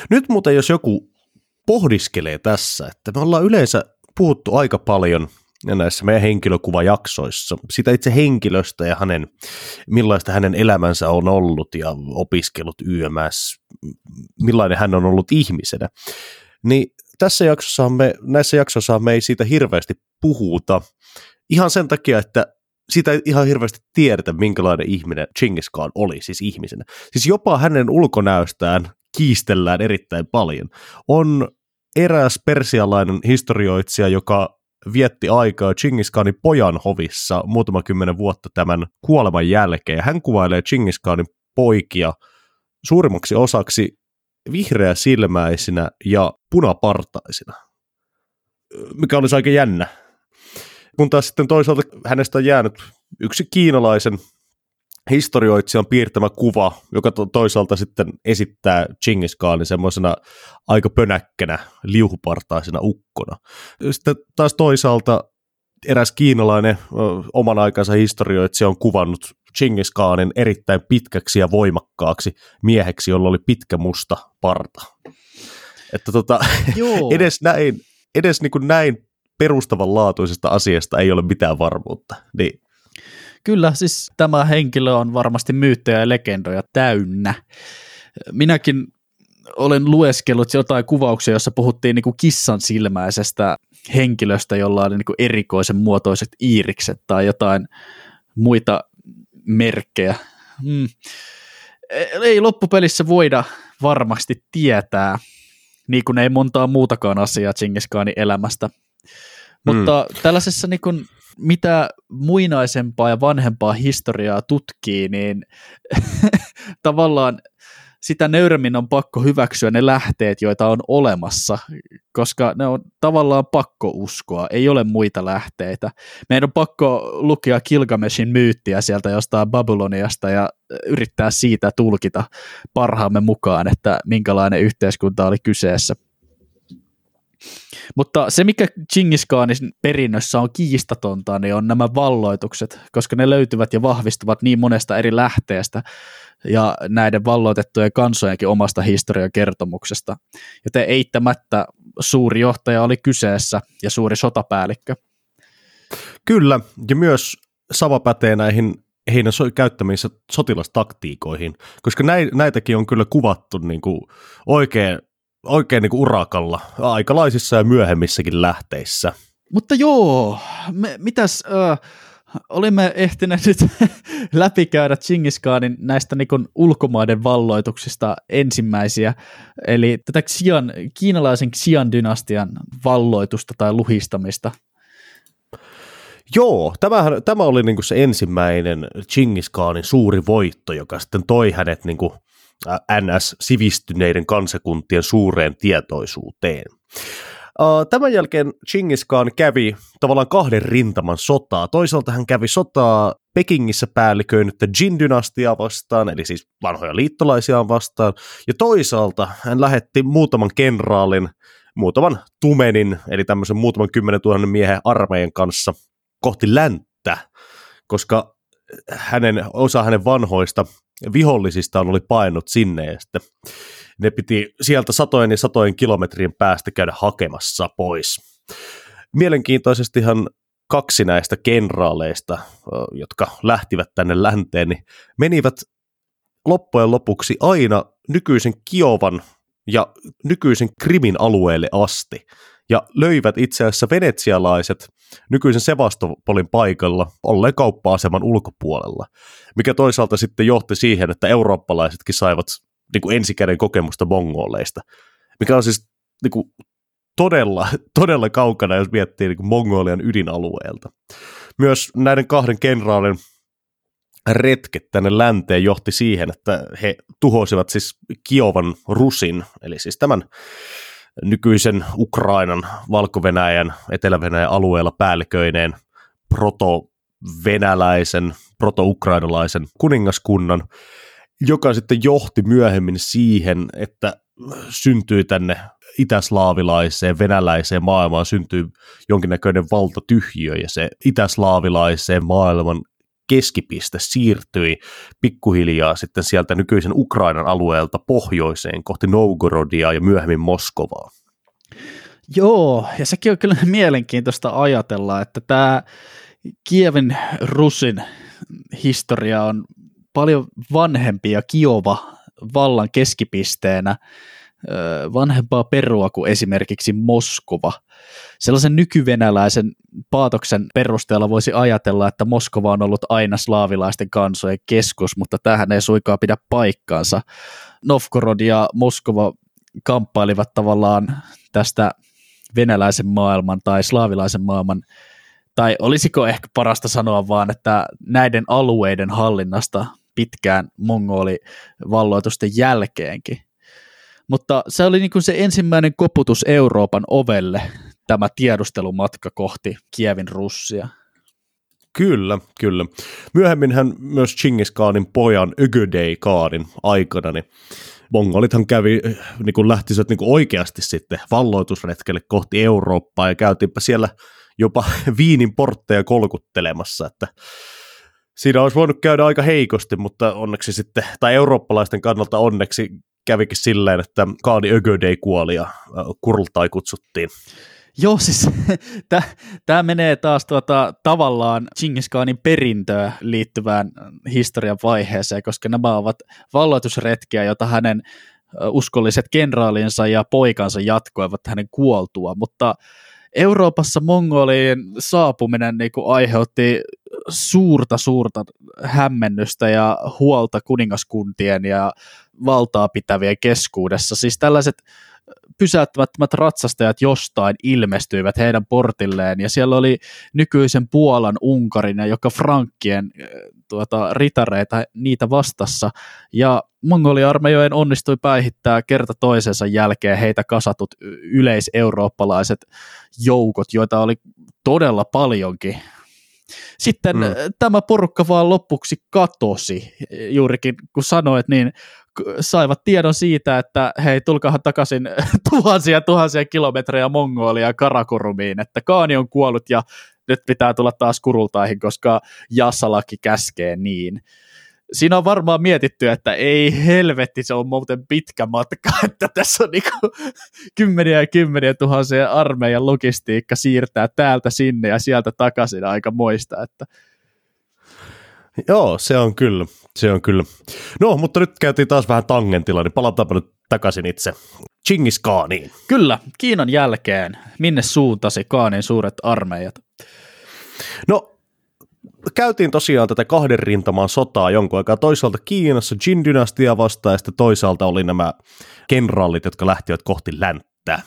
Nyt muuten, jos joku pohdiskelee tässä, että me ollaan yleensä puhuttu aika paljon näissä meidän henkilökuvajaksoissa, sitä itse henkilöstä ja hänen, millaista hänen elämänsä on ollut ja opiskelut YMS, millainen hän on ollut ihmisenä. Niin tässä jaksossa me, näissä jaksoissa me ei siitä hirveästi puhuta, ihan sen takia, että siitä ei ihan hirveästi tiedetä, minkälainen ihminen Genghis Khan oli, siis ihmisenä. Siis jopa hänen ulkonäöstään kiistellään erittäin paljon. On eräs persialainen historioitsija, joka vietti aikaa Genghis Khanin pojan hovissa muutama kymmenen vuotta tämän kuoleman jälkeen. Hän kuvailee Genghis Khanin poikia suurimmaksi osaksi vihreä silmäisinä ja punapartaisina, mikä olisi aika jännä. Kun taas sitten toisaalta hänestä on jäänyt yksi kiinalaisen historioitsijan piirtämä kuva, joka to- toisaalta sitten esittää Genghis Khanin semmoisena aika pönäkkänä, liuhupartaisena ukkona. Sitten taas toisaalta eräs kiinalainen oman aikansa historioitsija on kuvannut Genghis Khanin erittäin pitkäksi ja voimakkaaksi mieheksi, jolla oli pitkä musta parta. Että tota, Joo. edes näin, edes niin kuin näin perustavanlaatuisesta asiasta ei ole mitään varmuutta. Niin Kyllä, siis tämä henkilö on varmasti myyttejä ja legendoja täynnä. Minäkin olen lueskellut jotain kuvauksia, jossa puhuttiin niin kuin kissan silmäisestä henkilöstä, jolla oli niin kuin erikoisen muotoiset iirikset tai jotain muita merkkejä. Hmm. Ei loppupelissä voida varmasti tietää, niin kuin ei montaa muutakaan asiaa Genghis Khanin elämästä. Mutta mm. tällaisessa niin kuin, mitä muinaisempaa ja vanhempaa historiaa tutkii, niin tavallaan sitä nöyremmin on pakko hyväksyä ne lähteet, joita on olemassa, koska ne on tavallaan pakko uskoa, ei ole muita lähteitä. Meidän on pakko lukea Kilgameshin myyttiä sieltä jostain Babyloniasta ja yrittää siitä tulkita parhaamme mukaan, että minkälainen yhteiskunta oli kyseessä. Mutta se, mikä Genghis Khanin perinnössä on kiistatonta, niin on nämä valloitukset, koska ne löytyvät ja vahvistuvat niin monesta eri lähteestä ja näiden valloitettujen kansojenkin omasta historian kertomuksesta. Joten eittämättä suuri johtaja oli kyseessä ja suuri sotapäällikkö. Kyllä, ja myös sama pätee näihin heidän so- käyttämiinsä sotilastaktiikoihin, koska näitäkin on kyllä kuvattu niin kuin oikein oikein niin kuin urakalla aikalaisissa ja myöhemmissäkin lähteissä. Mutta joo, me, mitäs, äh, olimme ehtineet nyt läpikäydä Genghis Khanin näistä niin kuin ulkomaiden valloituksista ensimmäisiä, eli tätä Xian, kiinalaisen Xian-dynastian valloitusta tai luhistamista. Joo, tämähän, tämä oli niin kuin se ensimmäinen Genghis Khanin suuri voitto, joka sitten toi hänet niin kuin NS-sivistyneiden kansakuntien suureen tietoisuuteen. Tämän jälkeen Genghis Khan kävi tavallaan kahden rintaman sotaa. Toisaalta hän kävi sotaa Pekingissä päälliköinyttä Jin-dynastiaa vastaan, eli siis vanhoja liittolaisia vastaan, ja toisaalta hän lähetti muutaman kenraalin, muutaman tumenin, eli tämmöisen muutaman kymmenen tuhannen miehen armeijan kanssa kohti länttä, koska hänen, osa hänen vanhoista vihollisistaan oli painut sinne ja sitten ne piti sieltä satojen ja satojen kilometrien päästä käydä hakemassa pois. Mielenkiintoisestihan kaksi näistä kenraaleista, jotka lähtivät tänne länteen, niin menivät loppujen lopuksi aina nykyisen Kiovan ja nykyisen Krimin alueelle asti ja löivät itse asiassa venetsialaiset nykyisen Sevastopolin paikalla olleen kauppa-aseman ulkopuolella, mikä toisaalta sitten johti siihen, että eurooppalaisetkin saivat niin kuin ensikäden kokemusta mongoleista, mikä on siis niin kuin, todella, todella kaukana, jos miettii niin kuin Mongolian ydinalueelta. Myös näiden kahden kenraalin retket tänne länteen johti siihen, että he tuhosivat siis Kiovan Rusin, eli siis tämän nykyisen Ukrainan, Valko-Venäjän, Etelä-Venäjän alueella päälliköineen proto-venäläisen, proto-ukrainalaisen kuningaskunnan, joka sitten johti myöhemmin siihen, että syntyi tänne itäslaavilaiseen, venäläiseen maailmaan syntyi jonkinnäköinen valtatyhjiö ja se itäslaavilaiseen maailman keskipiste siirtyi pikkuhiljaa sitten sieltä nykyisen Ukrainan alueelta pohjoiseen kohti Novgorodia ja myöhemmin Moskovaa. Joo, ja sekin on kyllä mielenkiintoista ajatella, että tämä Kievin Russin historia on paljon vanhempi ja Kiova vallan keskipisteenä vanhempaa perua kuin esimerkiksi Moskova. Sellaisen nykyvenäläisen paatoksen perusteella voisi ajatella, että Moskova on ollut aina slaavilaisten kansojen keskus, mutta tähän ei suikaan pidä paikkaansa. Novgorod ja Moskova kamppailivat tavallaan tästä venäläisen maailman tai slaavilaisen maailman tai olisiko ehkä parasta sanoa vaan, että näiden alueiden hallinnasta pitkään mongolivalloitusten jälkeenkin. Mutta se oli niin kuin se ensimmäinen koputus Euroopan ovelle, tämä tiedustelumatka kohti Kievin Russia. Kyllä, kyllä. Myöhemmin hän myös Chingis Khanin pojan Ögödei Khanin aikana, niin mongolithan kävi, niin kuin lähtisivät niin kuin oikeasti sitten valloitusretkelle kohti Eurooppaa ja käytiinpä siellä jopa viinin portteja kolkuttelemassa, että siinä olisi voinut käydä aika heikosti, mutta onneksi sitten, tai eurooppalaisten kannalta onneksi kävikin silleen, että Kaadi Ögödei kuoli ja Kurltai kutsuttiin. Joo, siis tämä menee taas tuota, tavallaan Genghis Khanin perintöä liittyvään historian vaiheeseen, koska nämä ovat valloitusretkiä, joita hänen uskolliset kenraalinsa ja poikansa jatkoivat hänen kuoltua, mutta Euroopassa mongolien saapuminen niin kuin aiheutti suurta suurta hämmennystä ja huolta kuningaskuntien ja valtaa pitävien keskuudessa. Siis tällaiset pysäyttämättömät ratsastajat jostain ilmestyivät heidän portilleen, ja siellä oli nykyisen Puolan, Unkarin ja joka Frankkien tuota, ritareita niitä vastassa, ja mongoliarmeijojen onnistui päihittää kerta toisensa jälkeen heitä kasatut yleiseurooppalaiset joukot, joita oli todella paljonkin. Sitten mm. tämä porukka vaan lopuksi katosi, juurikin kun sanoit, niin saivat tiedon siitä, että hei, tulkahan takaisin tuhansia tuhansia kilometrejä Mongolia Karakurumiin, että Kaani on kuollut ja nyt pitää tulla taas kurultaihin, koska Jassalaki käskee niin. Siinä on varmaan mietitty, että ei helvetti, se on muuten pitkä matka, että tässä on niinku kymmeniä ja kymmeniä tuhansia armeijan logistiikka siirtää täältä sinne ja sieltä takaisin aika moista, että Joo, se on kyllä. Se on kyllä. No, mutta nyt käytiin taas vähän tangentilla, niin palataanpa nyt takaisin itse Chingis Khaniin. Kyllä, Kiinan jälkeen. Minne suuntasi Kaanin suuret armeijat? No, käytiin tosiaan tätä kahden rintamaan sotaa jonkun aikaa. Toisaalta Kiinassa Jin-dynastia vastaan ja sitten toisaalta oli nämä kenraalit, jotka lähtivät kohti länttä.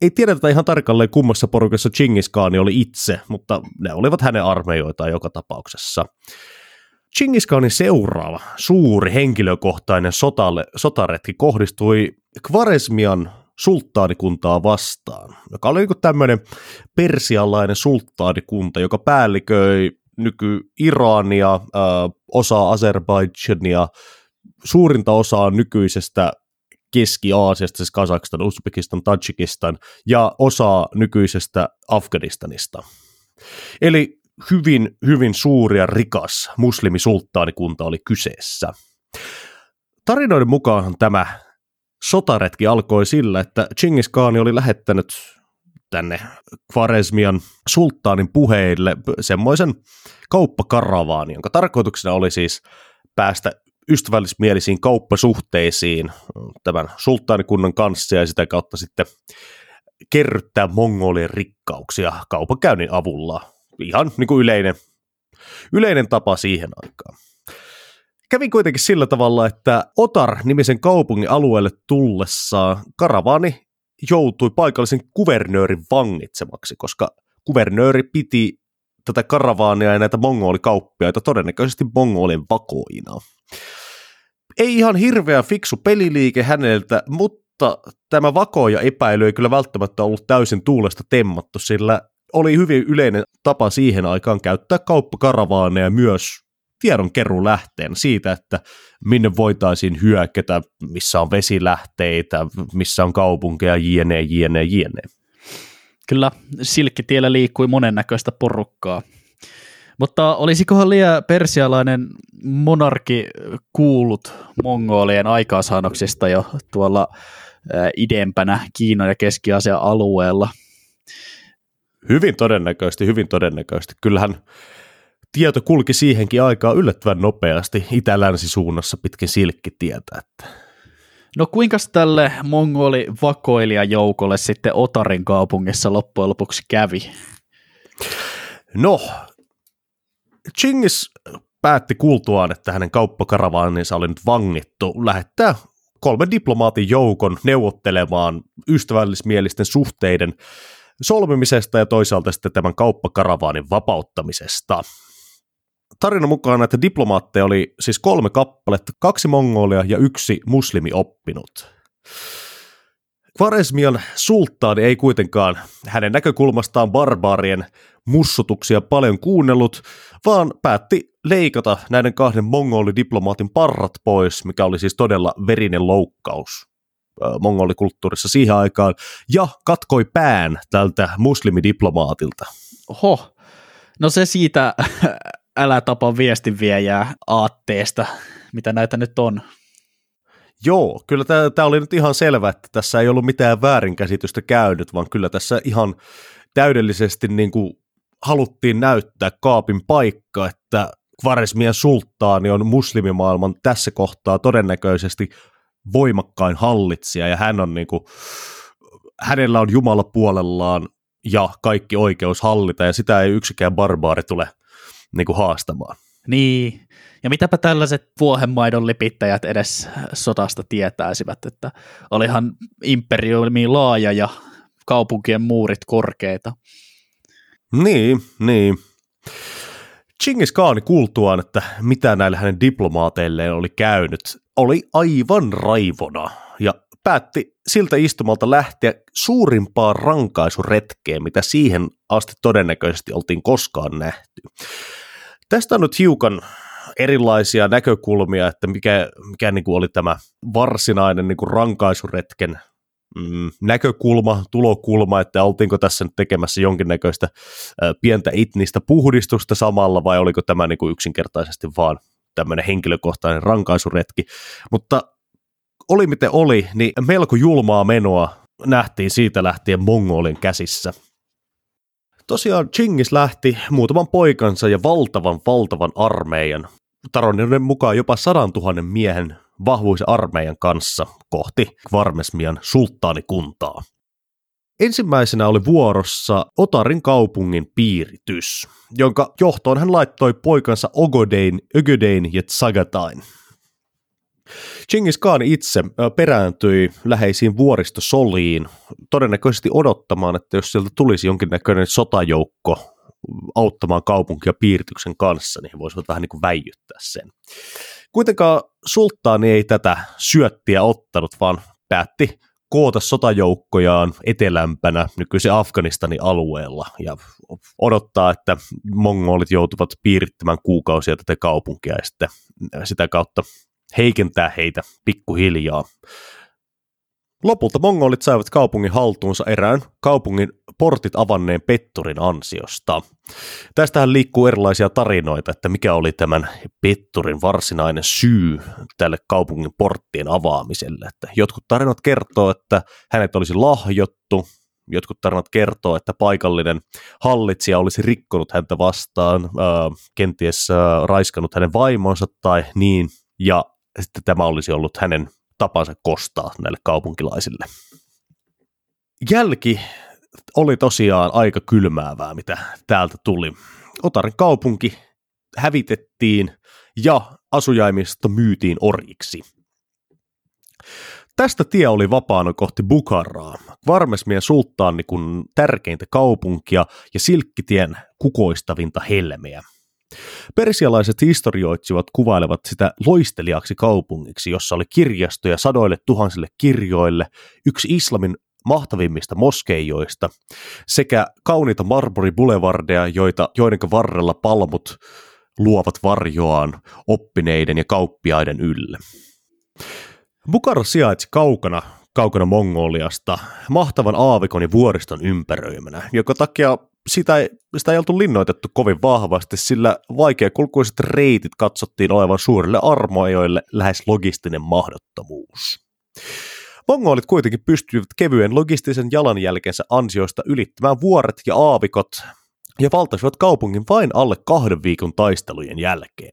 Ei tiedetä ihan tarkalleen kummassa porukassa Chingis Khan oli itse, mutta ne olivat hänen armeijoitaan joka tapauksessa. Chingis Khanin seuraava suuri henkilökohtainen sotalle, sotaretki kohdistui Kvaresmian sulttaanikuntaa vastaan, joka oli niin tämmöinen persialainen sulttaanikunta, joka päälliköi nyky-Irania, osa Azerbaidžania, suurinta osaa nykyisestä Keski-Aasiasta, siis Kazakstan, Uzbekistan, Tajikistan ja osa nykyisestä Afganistanista. Eli hyvin, hyvin suuri ja rikas muslimisulttaanikunta oli kyseessä. Tarinoiden mukaan tämä sotaretki alkoi sillä, että Chingis Khan oli lähettänyt tänne Kvaresmian sulttaanin puheille semmoisen kauppakaravaan, jonka tarkoituksena oli siis päästä ystävällismielisiin kauppasuhteisiin tämän sulttaanikunnan kanssa ja sitä kautta sitten kerryttää mongolien rikkauksia kaupankäynnin avulla ihan niin kuin yleinen, yleinen tapa siihen aikaan. Kävi kuitenkin sillä tavalla, että Otar-nimisen kaupungin alueelle tullessaan karavaani joutui paikallisen kuvernöörin vangitsemaksi, koska kuvernööri piti tätä karavaania ja näitä mongolikauppiaita todennäköisesti mongolien vakoina. Ei ihan hirveä fiksu peliliike häneltä, mutta tämä vakoja epäily ei kyllä välttämättä ollut täysin tuulesta temmattu, sillä oli hyvin yleinen tapa siihen aikaan käyttää kauppakaravaanea myös tiedonkerun lähteen siitä, että minne voitaisiin hyökätä, missä on vesilähteitä, missä on kaupunkeja, jne, jne, jne. Kyllä, silkkitiellä liikkui monennäköistä porukkaa. Mutta olisikohan liian persialainen monarki kuullut mongolien aikaansaannoksista jo tuolla idempänä Kiinan ja Keski-Aasian alueella. Hyvin todennäköisesti, hyvin todennäköisesti. Kyllähän tieto kulki siihenkin aikaa yllättävän nopeasti itä-länsi-suunnassa pitkin silkkitietä. Että. No kuinka tälle mongoli vakoilijajoukolle sitten Otarin kaupungissa loppujen lopuksi kävi? No, Chingis päätti kuultuaan, että hänen kauppakaravaanissa oli nyt vangittu, lähettää kolmen diplomaatin joukon neuvottelemaan ystävällismielisten suhteiden solmimisesta ja toisaalta sitten tämän kauppakaravanin vapauttamisesta. Tarina mukaan näitä diplomaatteja oli siis kolme kappaletta, kaksi mongolia ja yksi muslimi oppinut. Kvaresmian sulttaani ei kuitenkaan hänen näkökulmastaan barbaarien mussutuksia paljon kuunnellut, vaan päätti leikata näiden kahden mongolidiplomaatin parrat pois, mikä oli siis todella verinen loukkaus mongolikulttuurissa siihen aikaan, ja katkoi pään tältä muslimidiplomaatilta. Oho, no se siitä älä tapa viestinviejää aatteesta, mitä näitä nyt on. Joo, kyllä tämä oli nyt ihan selvä, että tässä ei ollut mitään väärinkäsitystä käynyt, vaan kyllä tässä ihan täydellisesti niin kuin haluttiin näyttää kaapin paikka, että Kvaresmien sulttaani on muslimimaailman tässä kohtaa todennäköisesti voimakkain hallitsija ja hän on niin kuin, hänellä on Jumala puolellaan ja kaikki oikeus hallita ja sitä ei yksikään barbaari tule niin kuin haastamaan. Niin, ja mitäpä tällaiset vuohenmaidon lipittäjät edes sotasta tietäisivät, että olihan imperiumi laaja ja kaupunkien muurit korkeita. Niin, niin. Chingis Khan kuultuaan, että mitä näille hänen diplomaateilleen oli käynyt, oli aivan raivona ja päätti siltä istumalta lähteä suurimpaan rankaisuretkeen, mitä siihen asti todennäköisesti oltiin koskaan nähty. Tästä on nyt hiukan erilaisia näkökulmia, että mikä, mikä niin kuin oli tämä varsinainen niin kuin rankaisuretken mm, näkökulma, tulokulma, että oltiinko tässä nyt tekemässä jonkinnäköistä ä, pientä itnistä puhdistusta samalla vai oliko tämä niin kuin yksinkertaisesti vaan tämmöinen henkilökohtainen rankaisuretki. Mutta oli miten oli, niin melko julmaa menoa nähtiin siitä lähtien Mongolin käsissä. Tosiaan Chingis lähti muutaman poikansa ja valtavan valtavan armeijan, taroninen mukaan jopa sadan tuhannen miehen vahvuisen armeijan kanssa kohti Kvarmesmian sulttaanikuntaa. Ensimmäisenä oli vuorossa Otarin kaupungin piiritys, jonka johtoon hän laittoi poikansa Ogodein, Ögödein ja Tsagatain. Chingis Khan itse perääntyi läheisiin vuoristosoliin, todennäköisesti odottamaan, että jos sieltä tulisi jonkinnäköinen sotajoukko auttamaan kaupunkia piirityksen kanssa, niin he voisivat vähän niin kuin väijyttää sen. Kuitenkaan sulttaani ei tätä syöttiä ottanut, vaan päätti koota sotajoukkojaan etelämpänä nykyisen Afganistanin alueella ja odottaa, että mongolit joutuvat piirittämään kuukausia tätä kaupunkia ja sitten sitä kautta heikentää heitä pikkuhiljaa. Lopulta mongolit saivat kaupungin haltuunsa erään kaupungin portit avanneen Petturin ansiosta. Tästähän liikkuu erilaisia tarinoita, että mikä oli tämän Petturin varsinainen syy tälle kaupungin porttien avaamiselle. Että jotkut tarinat kertoo, että hänet olisi lahjottu, jotkut tarinat kertoo, että paikallinen hallitsija olisi rikkonut häntä vastaan, äh, kenties äh, raiskannut hänen vaimonsa tai niin, ja sitten tämä olisi ollut hänen tapansa kostaa näille kaupunkilaisille. Jälki oli tosiaan aika kylmäävää, mitä täältä tuli. Otarin kaupunki hävitettiin ja asujaimista myytiin orjiksi. Tästä tie oli vapaana kohti Bukaraa, Varmesmien sulttaani kun tärkeintä kaupunkia ja Silkkitien kukoistavinta helmeä. Persialaiset historioitsivat kuvailevat sitä loistelijaksi kaupungiksi, jossa oli kirjastoja sadoille tuhansille kirjoille, yksi islamin mahtavimmista moskeijoista sekä kauniita Marbury-boulevardeja, joita, joiden varrella palmut luovat varjoaan oppineiden ja kauppiaiden ylle. Bukhara sijaitsi kaukana, kaukana Mongoliasta, mahtavan aavikon ja vuoriston ympäröimänä, joka takia sitä ei, sitä ei oltu linnoitettu kovin vahvasti, sillä vaikeakulkuiset reitit katsottiin olevan suurille armoajoille lähes logistinen mahdottomuus. Mongolit kuitenkin pystyivät kevyen logistisen jalanjälkensä ansioista ylittämään vuoret ja aavikot ja valtasivat kaupungin vain alle kahden viikon taistelujen jälkeen.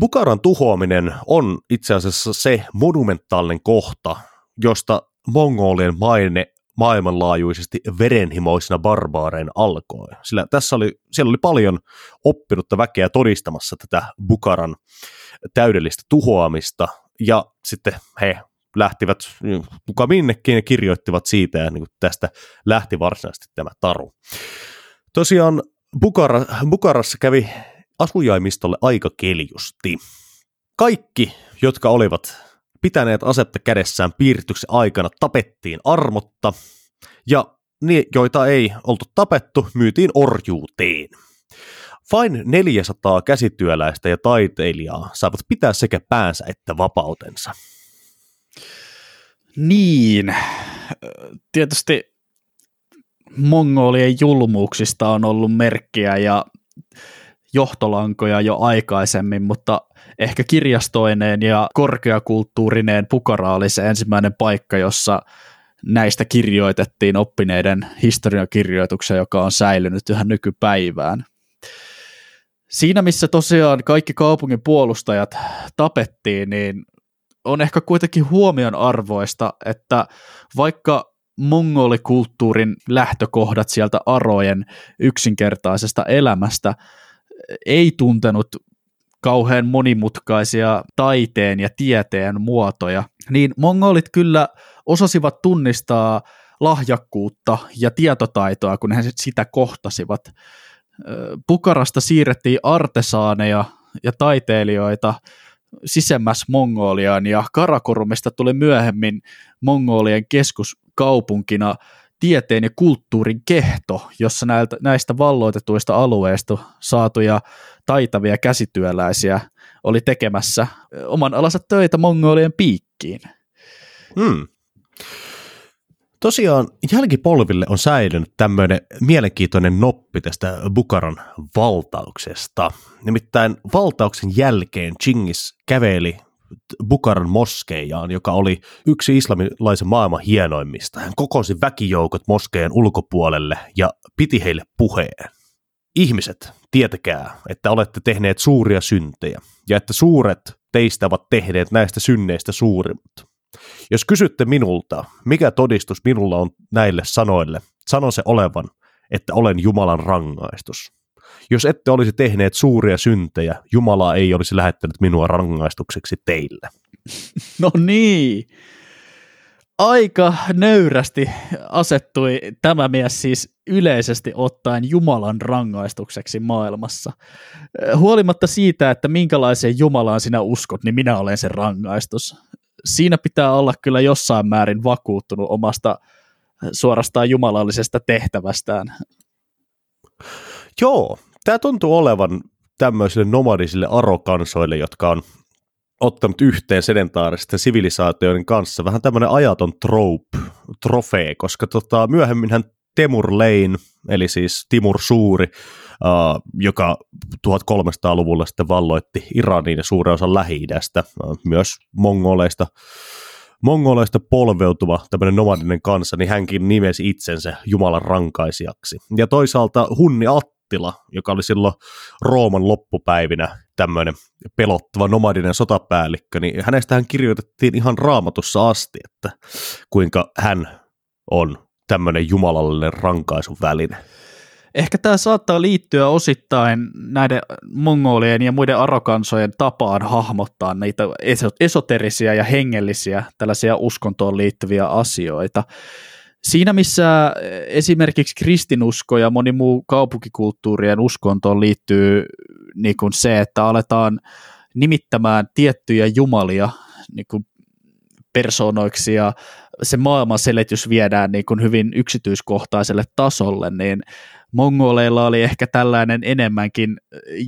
Bukaran tuhoaminen on itse asiassa se monumentaalinen kohta, josta mongolien maine maailmanlaajuisesti verenhimoisina barbaareina alkoi. Sillä tässä oli, siellä oli paljon oppinutta väkeä todistamassa tätä Bukaran täydellistä tuhoamista, ja sitten he lähtivät kuka minnekin ja kirjoittivat siitä, ja niin tästä lähti varsinaisesti tämä taru. Tosiaan Bukara, Bukarassa kävi asujaimistolle aika keljusti. Kaikki, jotka olivat pitäneet asetta kädessään piirityksen aikana, tapettiin armotta, ja ne, joita ei oltu tapettu, myytiin orjuuteen. Vain 400 käsityöläistä ja taiteilijaa saavat pitää sekä päänsä että vapautensa. Niin, tietysti mongolien julmuuksista on ollut merkkiä ja johtolankoja jo aikaisemmin, mutta ehkä kirjastoineen ja korkeakulttuurineen Pukara oli se ensimmäinen paikka, jossa näistä kirjoitettiin oppineiden historiakirjoituksia, joka on säilynyt yhä nykypäivään. Siinä, missä tosiaan kaikki kaupungin puolustajat tapettiin, niin on ehkä kuitenkin huomion arvoista, että vaikka mongolikulttuurin lähtökohdat sieltä arojen yksinkertaisesta elämästä ei tuntenut kauhean monimutkaisia taiteen ja tieteen muotoja, niin mongolit kyllä osasivat tunnistaa lahjakkuutta ja tietotaitoa, kun he sitä kohtasivat. Pukarasta siirrettiin artesaaneja ja taiteilijoita sisemmäs Mongoliaan ja Karakorumista tuli myöhemmin Mongolien keskuskaupunkina tieteen ja kulttuurin kehto, jossa näiltä, näistä valloitetuista alueista saatuja taitavia käsityöläisiä oli tekemässä oman alansa töitä Mongolien piikkiin. Hmm. Tosiaan jälkipolville on säilynyt tämmöinen mielenkiintoinen noppi tästä Bukaran valtauksesta. Nimittäin valtauksen jälkeen Chingis käveli Bukaran moskeijaan, joka oli yksi islamilaisen maailman hienoimmista. Hän kokosi väkijoukot moskeijan ulkopuolelle ja piti heille puheen. Ihmiset, tietäkää, että olette tehneet suuria syntejä ja että suuret teistä ovat tehneet näistä synneistä suurimmat. Jos kysytte minulta, mikä todistus minulla on näille sanoille, sanon se olevan, että olen Jumalan rangaistus. Jos ette olisi tehneet suuria syntejä, Jumala ei olisi lähettänyt minua rangaistukseksi teille. No niin. Aika nöyrästi asettui tämä mies siis yleisesti ottaen Jumalan rangaistukseksi maailmassa. Huolimatta siitä, että minkälaiseen Jumalaan sinä uskot, niin minä olen se rangaistus. Siinä pitää olla kyllä jossain määrin vakuuttunut omasta suorastaan jumalallisesta tehtävästään. Joo, tämä tuntuu olevan tämmöisille nomadisille arokansoille, jotka on ottanut yhteen sedentaaristen sivilisaatioiden kanssa vähän tämmöinen ajaton trope, trofee, koska tota, myöhemminhän Temur Lane, eli siis Timur Suuri, uh, joka 1300-luvulla sitten valloitti Iranin ja suuren osan lähi uh, myös mongoleista, mongoleista polveutuva tämmöinen nomadinen kansa, niin hänkin nimesi itsensä Jumalan rankaisijaksi. Ja toisaalta Hunni At Attila, joka oli silloin Rooman loppupäivinä tämmöinen pelottava nomadinen sotapäällikkö, niin hänestähän kirjoitettiin ihan raamatussa asti, että kuinka hän on tämmöinen jumalallinen rankaisun väline. Ehkä tämä saattaa liittyä osittain näiden mongolien ja muiden arokansojen tapaan hahmottaa niitä esoterisia ja hengellisiä tällaisia uskontoon liittyviä asioita. Siinä missä esimerkiksi kristinusko ja moni muu kaupunkikulttuurien uskontoon liittyy niin kuin se, että aletaan nimittämään tiettyjä jumalia niin kuin persoonoiksi ja se maailman selitys viedään niin kuin hyvin yksityiskohtaiselle tasolle, niin mongoleilla oli ehkä tällainen enemmänkin,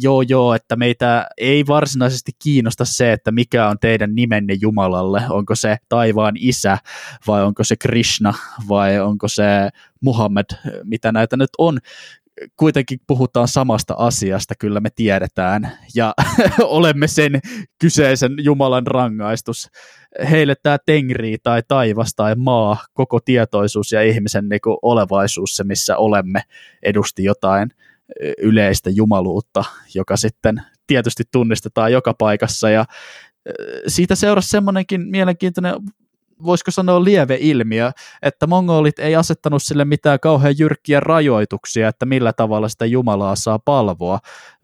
joo joo, että meitä ei varsinaisesti kiinnosta se, että mikä on teidän nimenne Jumalalle, onko se taivaan isä vai onko se Krishna vai onko se Muhammed, mitä näitä nyt on. Kuitenkin puhutaan samasta asiasta, kyllä me tiedetään, ja olemme sen kyseisen Jumalan rangaistus. Heille tämä tengri tai taivas tai maa, koko tietoisuus ja ihmisen niin kuin olevaisuus, se missä olemme, edusti jotain yleistä jumaluutta, joka sitten tietysti tunnistetaan joka paikassa, ja siitä seurasi semmoinenkin mielenkiintoinen voisiko sanoa lieve ilmiö, että mongolit ei asettanut sille mitään kauhean jyrkkiä rajoituksia, että millä tavalla sitä Jumalaa saa palvoa.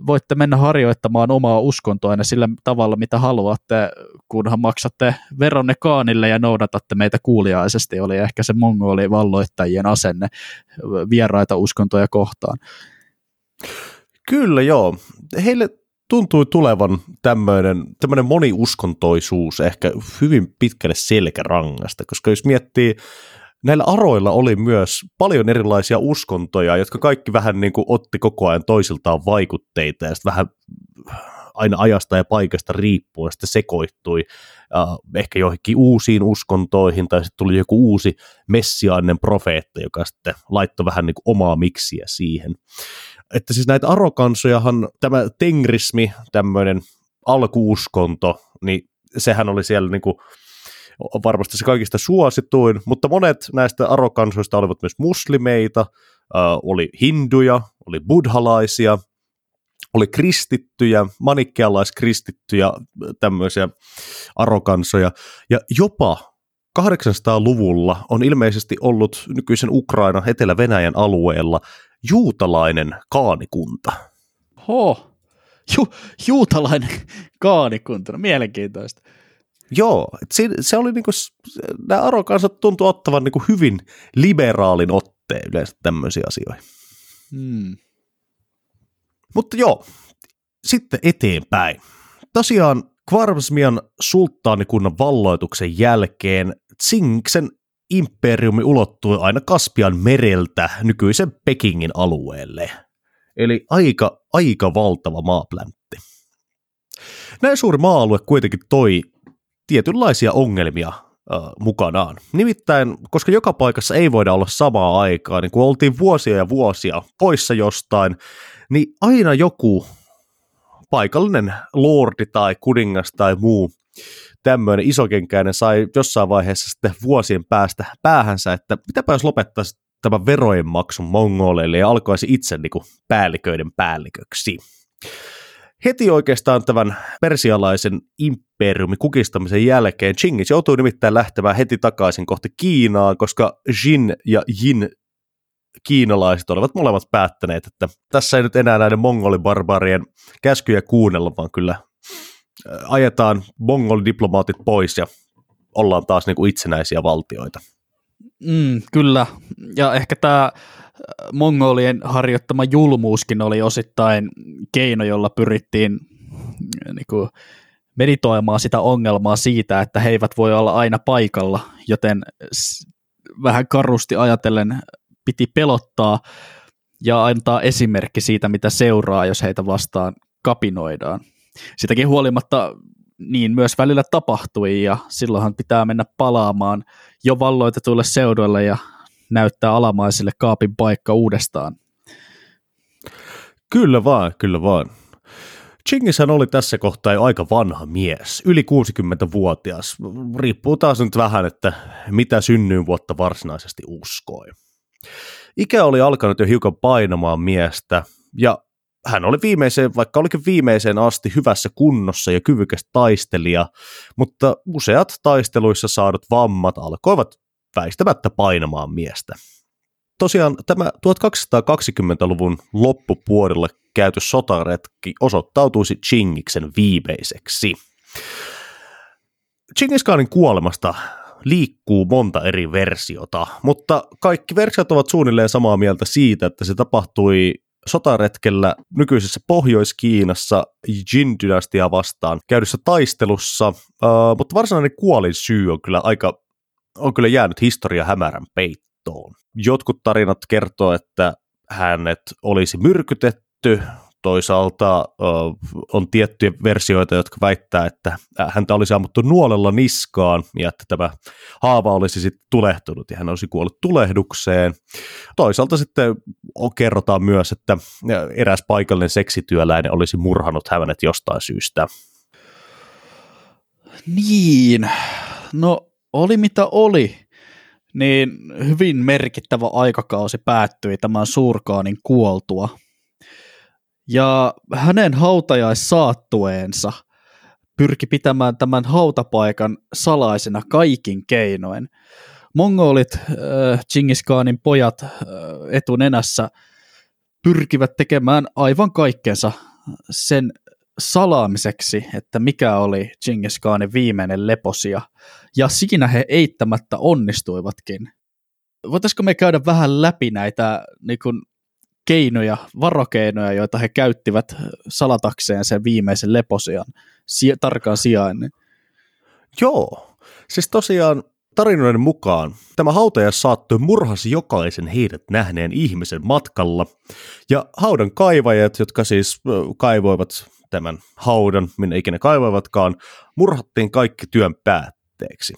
Voitte mennä harjoittamaan omaa uskontoa sillä tavalla, mitä haluatte, kunhan maksatte veronne kaanille ja noudatatte meitä kuuliaisesti, oli ehkä se mongoli valloittajien asenne vieraita uskontoja kohtaan. Kyllä joo. Heille tuntui tulevan tämmöinen, tämmöinen moniuskontoisuus ehkä hyvin pitkälle selkärangasta, koska jos miettii, näillä aroilla oli myös paljon erilaisia uskontoja, jotka kaikki vähän niin kuin otti koko ajan toisiltaan vaikutteita ja sitten vähän aina ajasta ja paikasta riippuen sitten sekoittui uh, ehkä johonkin uusiin uskontoihin tai sitten tuli joku uusi messiaanen profeetta, joka sitten laittoi vähän niin kuin omaa miksiä siihen. Että siis näitä arokansojahan, tämä tengrismi, tämmöinen alkuuskonto, niin sehän oli siellä niin kuin varmasti se kaikista suosituin, mutta monet näistä arokansoista olivat myös muslimeita, äh, oli hinduja, oli buddhalaisia, oli kristittyjä, manikkealaiskristittyjä, tämmöisiä arokansoja, ja jopa 800-luvulla on ilmeisesti ollut nykyisen Ukraina Etelä-Venäjän alueella juutalainen kaanikunta. Ho, Ju, juutalainen kaanikunta, no mielenkiintoista. Joo, se, se oli niinku, nämä arokansat tuntuu ottavan niinku hyvin liberaalin otteen yleensä tämmöisiä asioihin. Hmm. Mutta joo, sitten eteenpäin. Tosiaan Kvarmsmian sulttaanikunnan valloituksen jälkeen Tsingsen imperiumi ulottui aina Kaspian mereltä nykyisen Pekingin alueelle. Eli aika, aika valtava maapläntti. Näin suuri maa-alue kuitenkin toi tietynlaisia ongelmia äh, mukanaan. Nimittäin, koska joka paikassa ei voida olla samaa aikaa, niin kun oltiin vuosia ja vuosia poissa jostain, niin aina joku paikallinen lordi tai kuningas tai muu tämmöinen isokenkäinen sai jossain vaiheessa sitten vuosien päästä päähänsä, että mitäpä jos lopettaisi tämän verojen maksun mongoleille ja alkaisi itse niin kuin päälliköiden päälliköksi. Heti oikeastaan tämän persialaisen imperiumin kukistamisen jälkeen Chingis joutui nimittäin lähtemään heti takaisin kohti Kiinaa, koska Jin ja Jin kiinalaiset olivat molemmat päättäneet, että tässä ei nyt enää näiden mongolibarbarien käskyjä kuunnella, vaan kyllä ajetaan mongolidiplomaatit pois ja ollaan taas niin kuin itsenäisiä valtioita. Mm, kyllä, ja ehkä tämä mongolien harjoittama julmuuskin oli osittain keino, jolla pyrittiin niin kuin, meditoimaan sitä ongelmaa siitä, että he eivät voi olla aina paikalla, joten vähän karusti ajatellen piti pelottaa ja antaa esimerkki siitä, mitä seuraa, jos heitä vastaan kapinoidaan sitäkin huolimatta niin myös välillä tapahtui ja silloinhan pitää mennä palaamaan jo valloitetuille seuduille ja näyttää alamaisille kaapin paikka uudestaan. Kyllä vaan, kyllä vaan. Chingishan oli tässä kohtaa jo aika vanha mies, yli 60-vuotias. Riippuu taas nyt vähän, että mitä synnyin vuotta varsinaisesti uskoi. Ikä oli alkanut jo hiukan painamaan miestä, ja hän oli viimeiseen, vaikka olikin viimeiseen asti hyvässä kunnossa ja kyvykäs taistelija, mutta useat taisteluissa saadut vammat alkoivat väistämättä painamaan miestä. Tosiaan tämä 1220-luvun loppupuolelle käyty sotaretki osoittautuisi Chingiksen viimeiseksi. Chingis Khanin kuolemasta liikkuu monta eri versiota, mutta kaikki versiot ovat suunnilleen samaa mieltä siitä, että se tapahtui sotaretkellä nykyisessä Pohjois-Kiinassa Jin-dynastiaa vastaan käydyssä taistelussa, uh, mutta varsinainen kuolin syy on kyllä aika on kyllä jäänyt historia hämärän peittoon. Jotkut tarinat kertoo, että hänet olisi myrkytetty, Toisaalta on tiettyjä versioita, jotka väittää, että häntä olisi ammuttu nuolella niskaan ja että tämä haava olisi sitten tulehtunut ja hän olisi kuollut tulehdukseen. Toisaalta sitten kerrotaan myös, että eräs paikallinen seksityöläinen olisi murhanut hänet jostain syystä. Niin, no oli mitä oli, niin hyvin merkittävä aikakausi päättyi tämän suurkaanin kuoltua – ja hänen hautajaissaattueensa pyrki pitämään tämän hautapaikan salaisena kaikin keinoin. Mongolit, äh, pojat äh, etunenässä pyrkivät tekemään aivan kaikkensa sen salaamiseksi, että mikä oli Genghis Khanin viimeinen leposia. Ja siinä he eittämättä onnistuivatkin. Voitaisiko me käydä vähän läpi näitä niin kuin, keinoja, varokeinoja, joita he käyttivät salatakseen sen viimeisen leposian si- tarkan sijainnin. Joo, siis tosiaan tarinoiden mukaan tämä hautaja saattoi murhasi jokaisen heidät nähneen ihmisen matkalla, ja haudan kaivajat, jotka siis kaivoivat tämän haudan, minne ikinä kaivoivatkaan, murhattiin kaikki työn päätteeksi.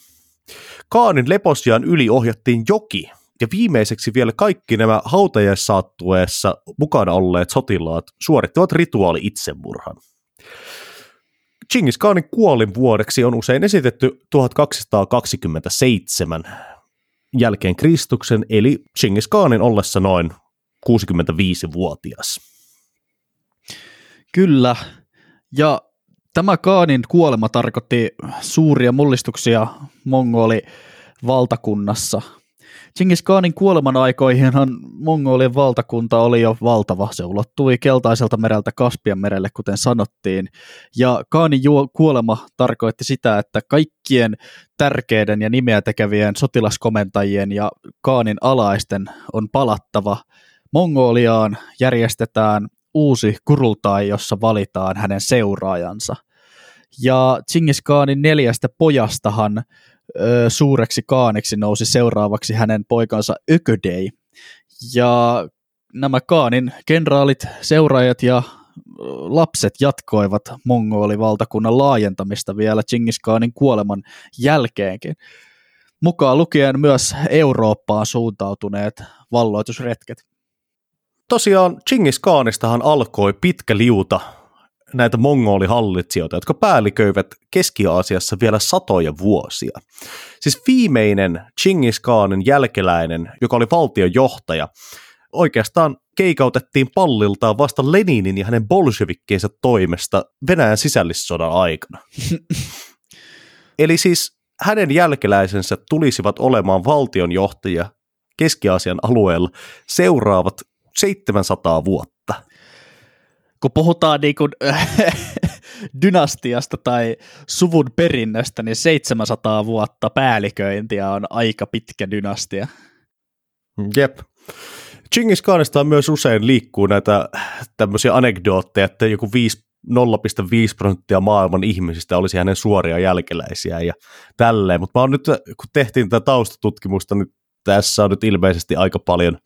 Kaanin leposiaan yli ohjattiin joki, ja viimeiseksi vielä kaikki nämä hautajaissaattueessa mukana olleet sotilaat suorittavat rituaali itsemurhan. Genghis Khanin kuolin vuodeksi on usein esitetty 1227 jälkeen Kristuksen, eli Genghis Khanin ollessa noin 65-vuotias. Kyllä, ja tämä Kaanin kuolema tarkoitti suuria mullistuksia mongoli valtakunnassa – Genghis Khanin kuoleman aikoihinhan Mongolien valtakunta oli jo valtava. Se ulottui keltaiselta mereltä Kaspian merelle, kuten sanottiin. Ja Khanin kuolema tarkoitti sitä, että kaikkien tärkeiden ja nimeä tekevien sotilaskomentajien ja Khanin alaisten on palattava. Mongoliaan järjestetään uusi kurultai, jossa valitaan hänen seuraajansa. Ja Genghis Khanin neljästä pojastahan suureksi kaaniksi nousi seuraavaksi hänen poikansa Öködei. Ja nämä Kaanin kenraalit, seuraajat ja lapset jatkoivat mongolivaltakunnan laajentamista vielä Genghis Khanin kuoleman jälkeenkin. Mukaan lukien myös Eurooppaan suuntautuneet valloitusretket. Tosiaan Genghis Khanistahan alkoi pitkä liuta näitä mongolihallitsijoita, jotka päälliköivät Keski-Aasiassa vielä satoja vuosia. Siis viimeinen Genghis Khanin jälkeläinen, joka oli valtionjohtaja, oikeastaan keikautettiin palliltaan vasta Leninin ja hänen bolshevikkiensa toimesta Venäjän sisällissodan aikana. Eli siis hänen jälkeläisensä tulisivat olemaan valtionjohtajia Keski-Aasian alueella seuraavat 700 vuotta kun puhutaan niin kuin, dynastiasta tai suvun perinnöstä, niin 700 vuotta päälliköintiä on aika pitkä dynastia. Jep. Chingis Khanista myös usein liikkuu näitä tämmöisiä anekdootteja, että joku 5, 0,5 prosenttia maailman ihmisistä olisi hänen suoria jälkeläisiä ja tälleen, mutta mä oon nyt, kun tehtiin tätä taustatutkimusta, niin tässä on nyt ilmeisesti aika paljon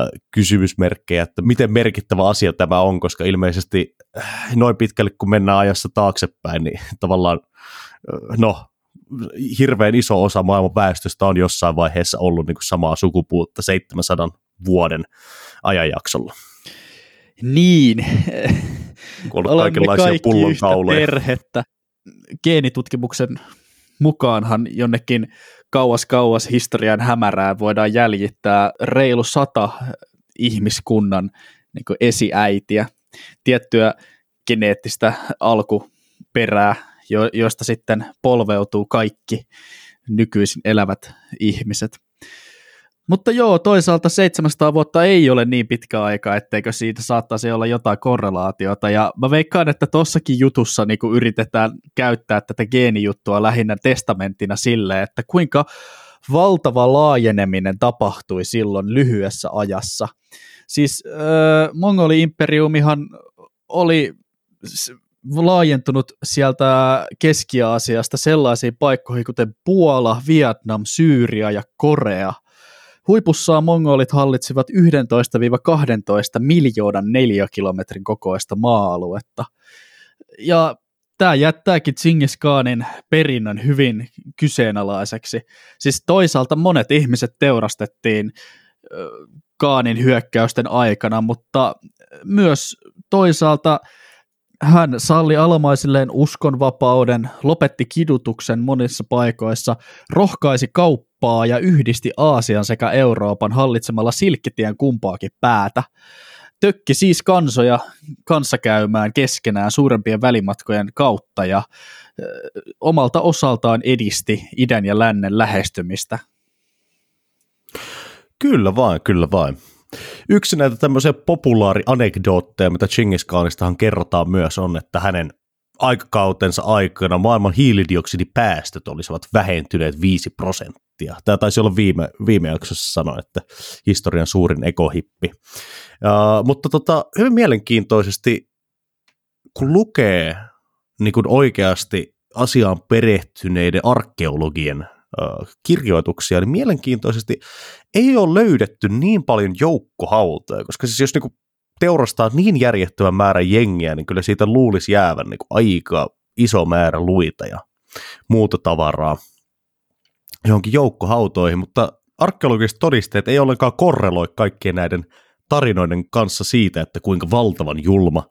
äh, kysymysmerkkejä, että miten merkittävä asia tämä on, koska ilmeisesti äh, noin pitkälle kun mennään ajassa taaksepäin, niin tavallaan äh, no, hirveän iso osa maailman väestöstä on jossain vaiheessa ollut niin kuin samaa sukupuutta 700 vuoden ajanjaksolla. Niin. Olemme kaikki yhtä perhettä. Geenitutkimuksen mukaanhan jonnekin kauas kauas historian hämärään voidaan jäljittää reilu sata ihmiskunnan niin esiäitiä, tiettyä geneettistä alkuperää, jo, josta sitten polveutuu kaikki nykyisin elävät ihmiset. Mutta joo, toisaalta 700 vuotta ei ole niin pitkä aika, etteikö siitä saattaisi olla jotain korrelaatiota. Ja mä veikkaan, että tossakin jutussa niin yritetään käyttää tätä geenijuttua lähinnä testamenttina sille, että kuinka valtava laajeneminen tapahtui silloin lyhyessä ajassa. Siis äh, Mongoli-imperiumihan oli laajentunut sieltä Keski-Aasiasta sellaisiin paikkoihin kuten Puola, Vietnam, Syyria ja Korea – Huipussaan mongolit hallitsivat 11-12 miljoonan neliökilometrin kokoista maa-aluetta. Ja tämä jättääkin Genghis Khanin perinnön hyvin kyseenalaiseksi. Siis toisaalta monet ihmiset teurastettiin Kaanin hyökkäysten aikana, mutta myös toisaalta hän salli almaisilleen uskonvapauden, lopetti kidutuksen monissa paikoissa, rohkaisi kauppaa ja yhdisti Aasian sekä Euroopan hallitsemalla silkkitien kumpaakin päätä. Tökki siis kansoja kanssakäymään keskenään suurempien välimatkojen kautta ja ö, omalta osaltaan edisti idän ja lännen lähestymistä. Kyllä vain, kyllä vain. Yksi näitä tämmöisiä populaari-anekdootteja, mitä Chingis Khanistahan kerrotaan myös, on, että hänen aikakautensa aikana maailman hiilidioksidipäästöt olisivat vähentyneet 5 prosenttia. Tämä taisi olla viime, viime jaksossa sanoa, että historian suurin ekohippi. Uh, mutta tota, hyvin mielenkiintoisesti, kun lukee niin kun oikeasti asiaan perehtyneiden arkeologien kirjoituksia, niin mielenkiintoisesti ei ole löydetty niin paljon joukkohautoja, koska siis jos niinku teurastaa niin järjettömän määrän jengiä, niin kyllä siitä luulisi jäävän niinku aika iso määrä luita ja muuta tavaraa johonkin joukkohautoihin, mutta arkeologiset todisteet ei ollenkaan korreloi kaikkien näiden tarinoiden kanssa siitä, että kuinka valtavan julma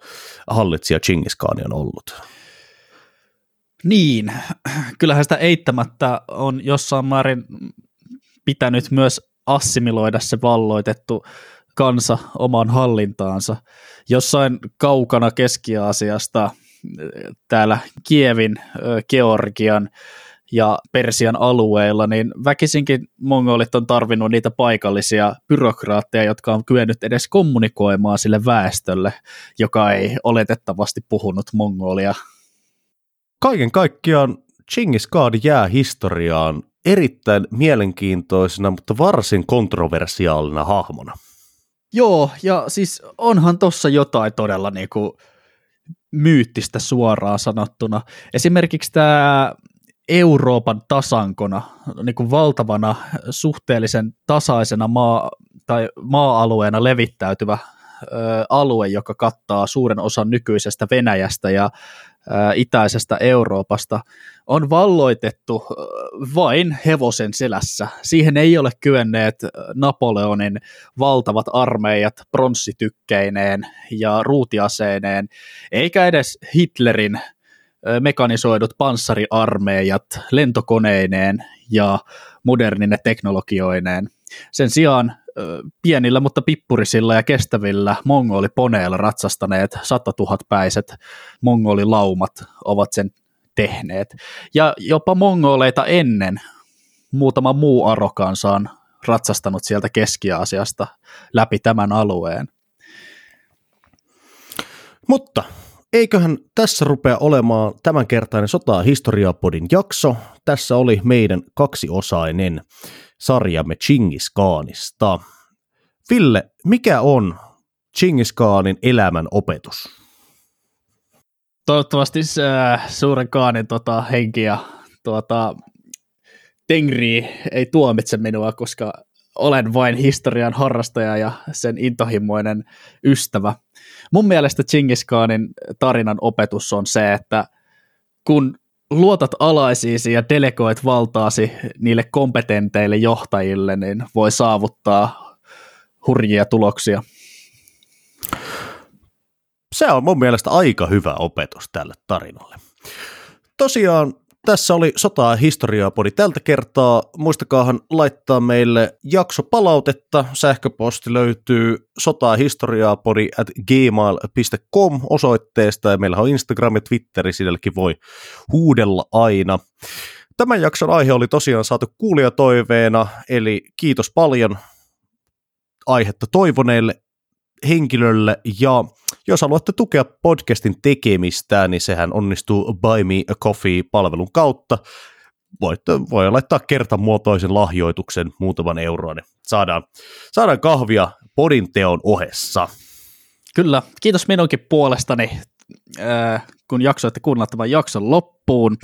hallitsija Genghis Khan on ollut. Niin, kyllähän sitä eittämättä on jossain määrin pitänyt myös assimiloida se valloitettu kansa omaan hallintaansa. Jossain kaukana Keski-Aasiasta, täällä Kievin, Georgian ja Persian alueilla, niin väkisinkin mongolit on tarvinnut niitä paikallisia byrokraatteja, jotka on kyennyt edes kommunikoimaan sille väestölle, joka ei oletettavasti puhunut mongolia kaiken kaikkiaan Chingis Khan jää historiaan erittäin mielenkiintoisena, mutta varsin kontroversiaalina hahmona. Joo, ja siis onhan tossa jotain todella niinku myyttistä suoraan sanottuna. Esimerkiksi tämä Euroopan tasankona, niin kuin valtavana, suhteellisen tasaisena maa, tai maa-alueena levittäytyvä ö, alue, joka kattaa suuren osan nykyisestä Venäjästä ja itäisestä Euroopasta on valloitettu vain hevosen selässä. Siihen ei ole kyenneet Napoleonin valtavat armeijat pronssitykkeineen ja ruutiaseineen, eikä edes Hitlerin mekanisoidut panssariarmeijat lentokoneineen ja modernine teknologioineen. Sen sijaan pienillä, mutta pippurisilla ja kestävillä mongoliponeilla ratsastaneet 100 000 päiset mongolilaumat ovat sen tehneet. Ja jopa mongoleita ennen muutama muu arokansa on ratsastanut sieltä Keski-Aasiasta läpi tämän alueen. Mutta eiköhän tässä rupea olemaan tämänkertainen Sotaa historiapodin jakso. Tässä oli meidän kaksiosainen sarjamme Chingis Khanista. Ville, mikä on Chingis Khanin elämän opetus? Toivottavasti äh, suuren Kaanin tota, henki ja tuota, Tengri ei tuomitse minua, koska olen vain historian harrastaja ja sen intohimoinen ystävä. Mun mielestä Chingis Khanin tarinan opetus on se, että kun luotat alaisiisi ja delegoit valtaasi niille kompetenteille johtajille, niin voi saavuttaa hurjia tuloksia. Se on mun mielestä aika hyvä opetus tälle tarinalle. Tosiaan tässä oli Sotaa historiaa podi tältä kertaa. Muistakaahan laittaa meille jakso palautetta. Sähköposti löytyy sotahistoriaapodi at gmail.com osoitteesta ja meillä on Instagram ja Twitteri, sielläkin voi huudella aina. Tämän jakson aihe oli tosiaan saatu kuulijatoiveena, eli kiitos paljon aihetta toivoneille henkilölle ja jos haluatte tukea podcastin tekemistä, niin sehän onnistuu Buy Me a Coffee-palvelun kautta. Voitte, voi laittaa kertamuotoisen lahjoituksen muutaman euroa, niin saadaan, saadaan kahvia podin teon ohessa. Kyllä, kiitos minunkin puolestani, äh, kun jaksoitte kuunnella tämän jakson loppuun.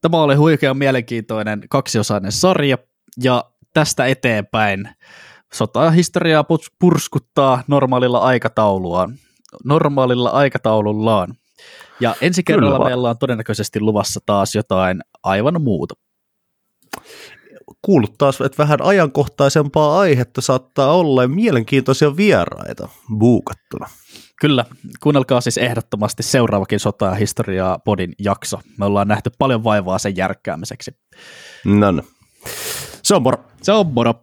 Tämä oli huikean mielenkiintoinen kaksiosainen sarja, ja tästä eteenpäin sotahistoriaa purskuttaa normaalilla aikatauluaan, normaalilla aikataulullaan. Ja ensi kerralla Kyllä. meillä on todennäköisesti luvassa taas jotain aivan muuta. Kuulut taas, että vähän ajankohtaisempaa aihetta saattaa olla ja mielenkiintoisia vieraita buukattuna. Kyllä, kuunnelkaa siis ehdottomasti seuraavakin sota- ja historiaa podin jakso. Me ollaan nähty paljon vaivaa sen järkkäämiseksi. No, no. Se on moro. Se on moro.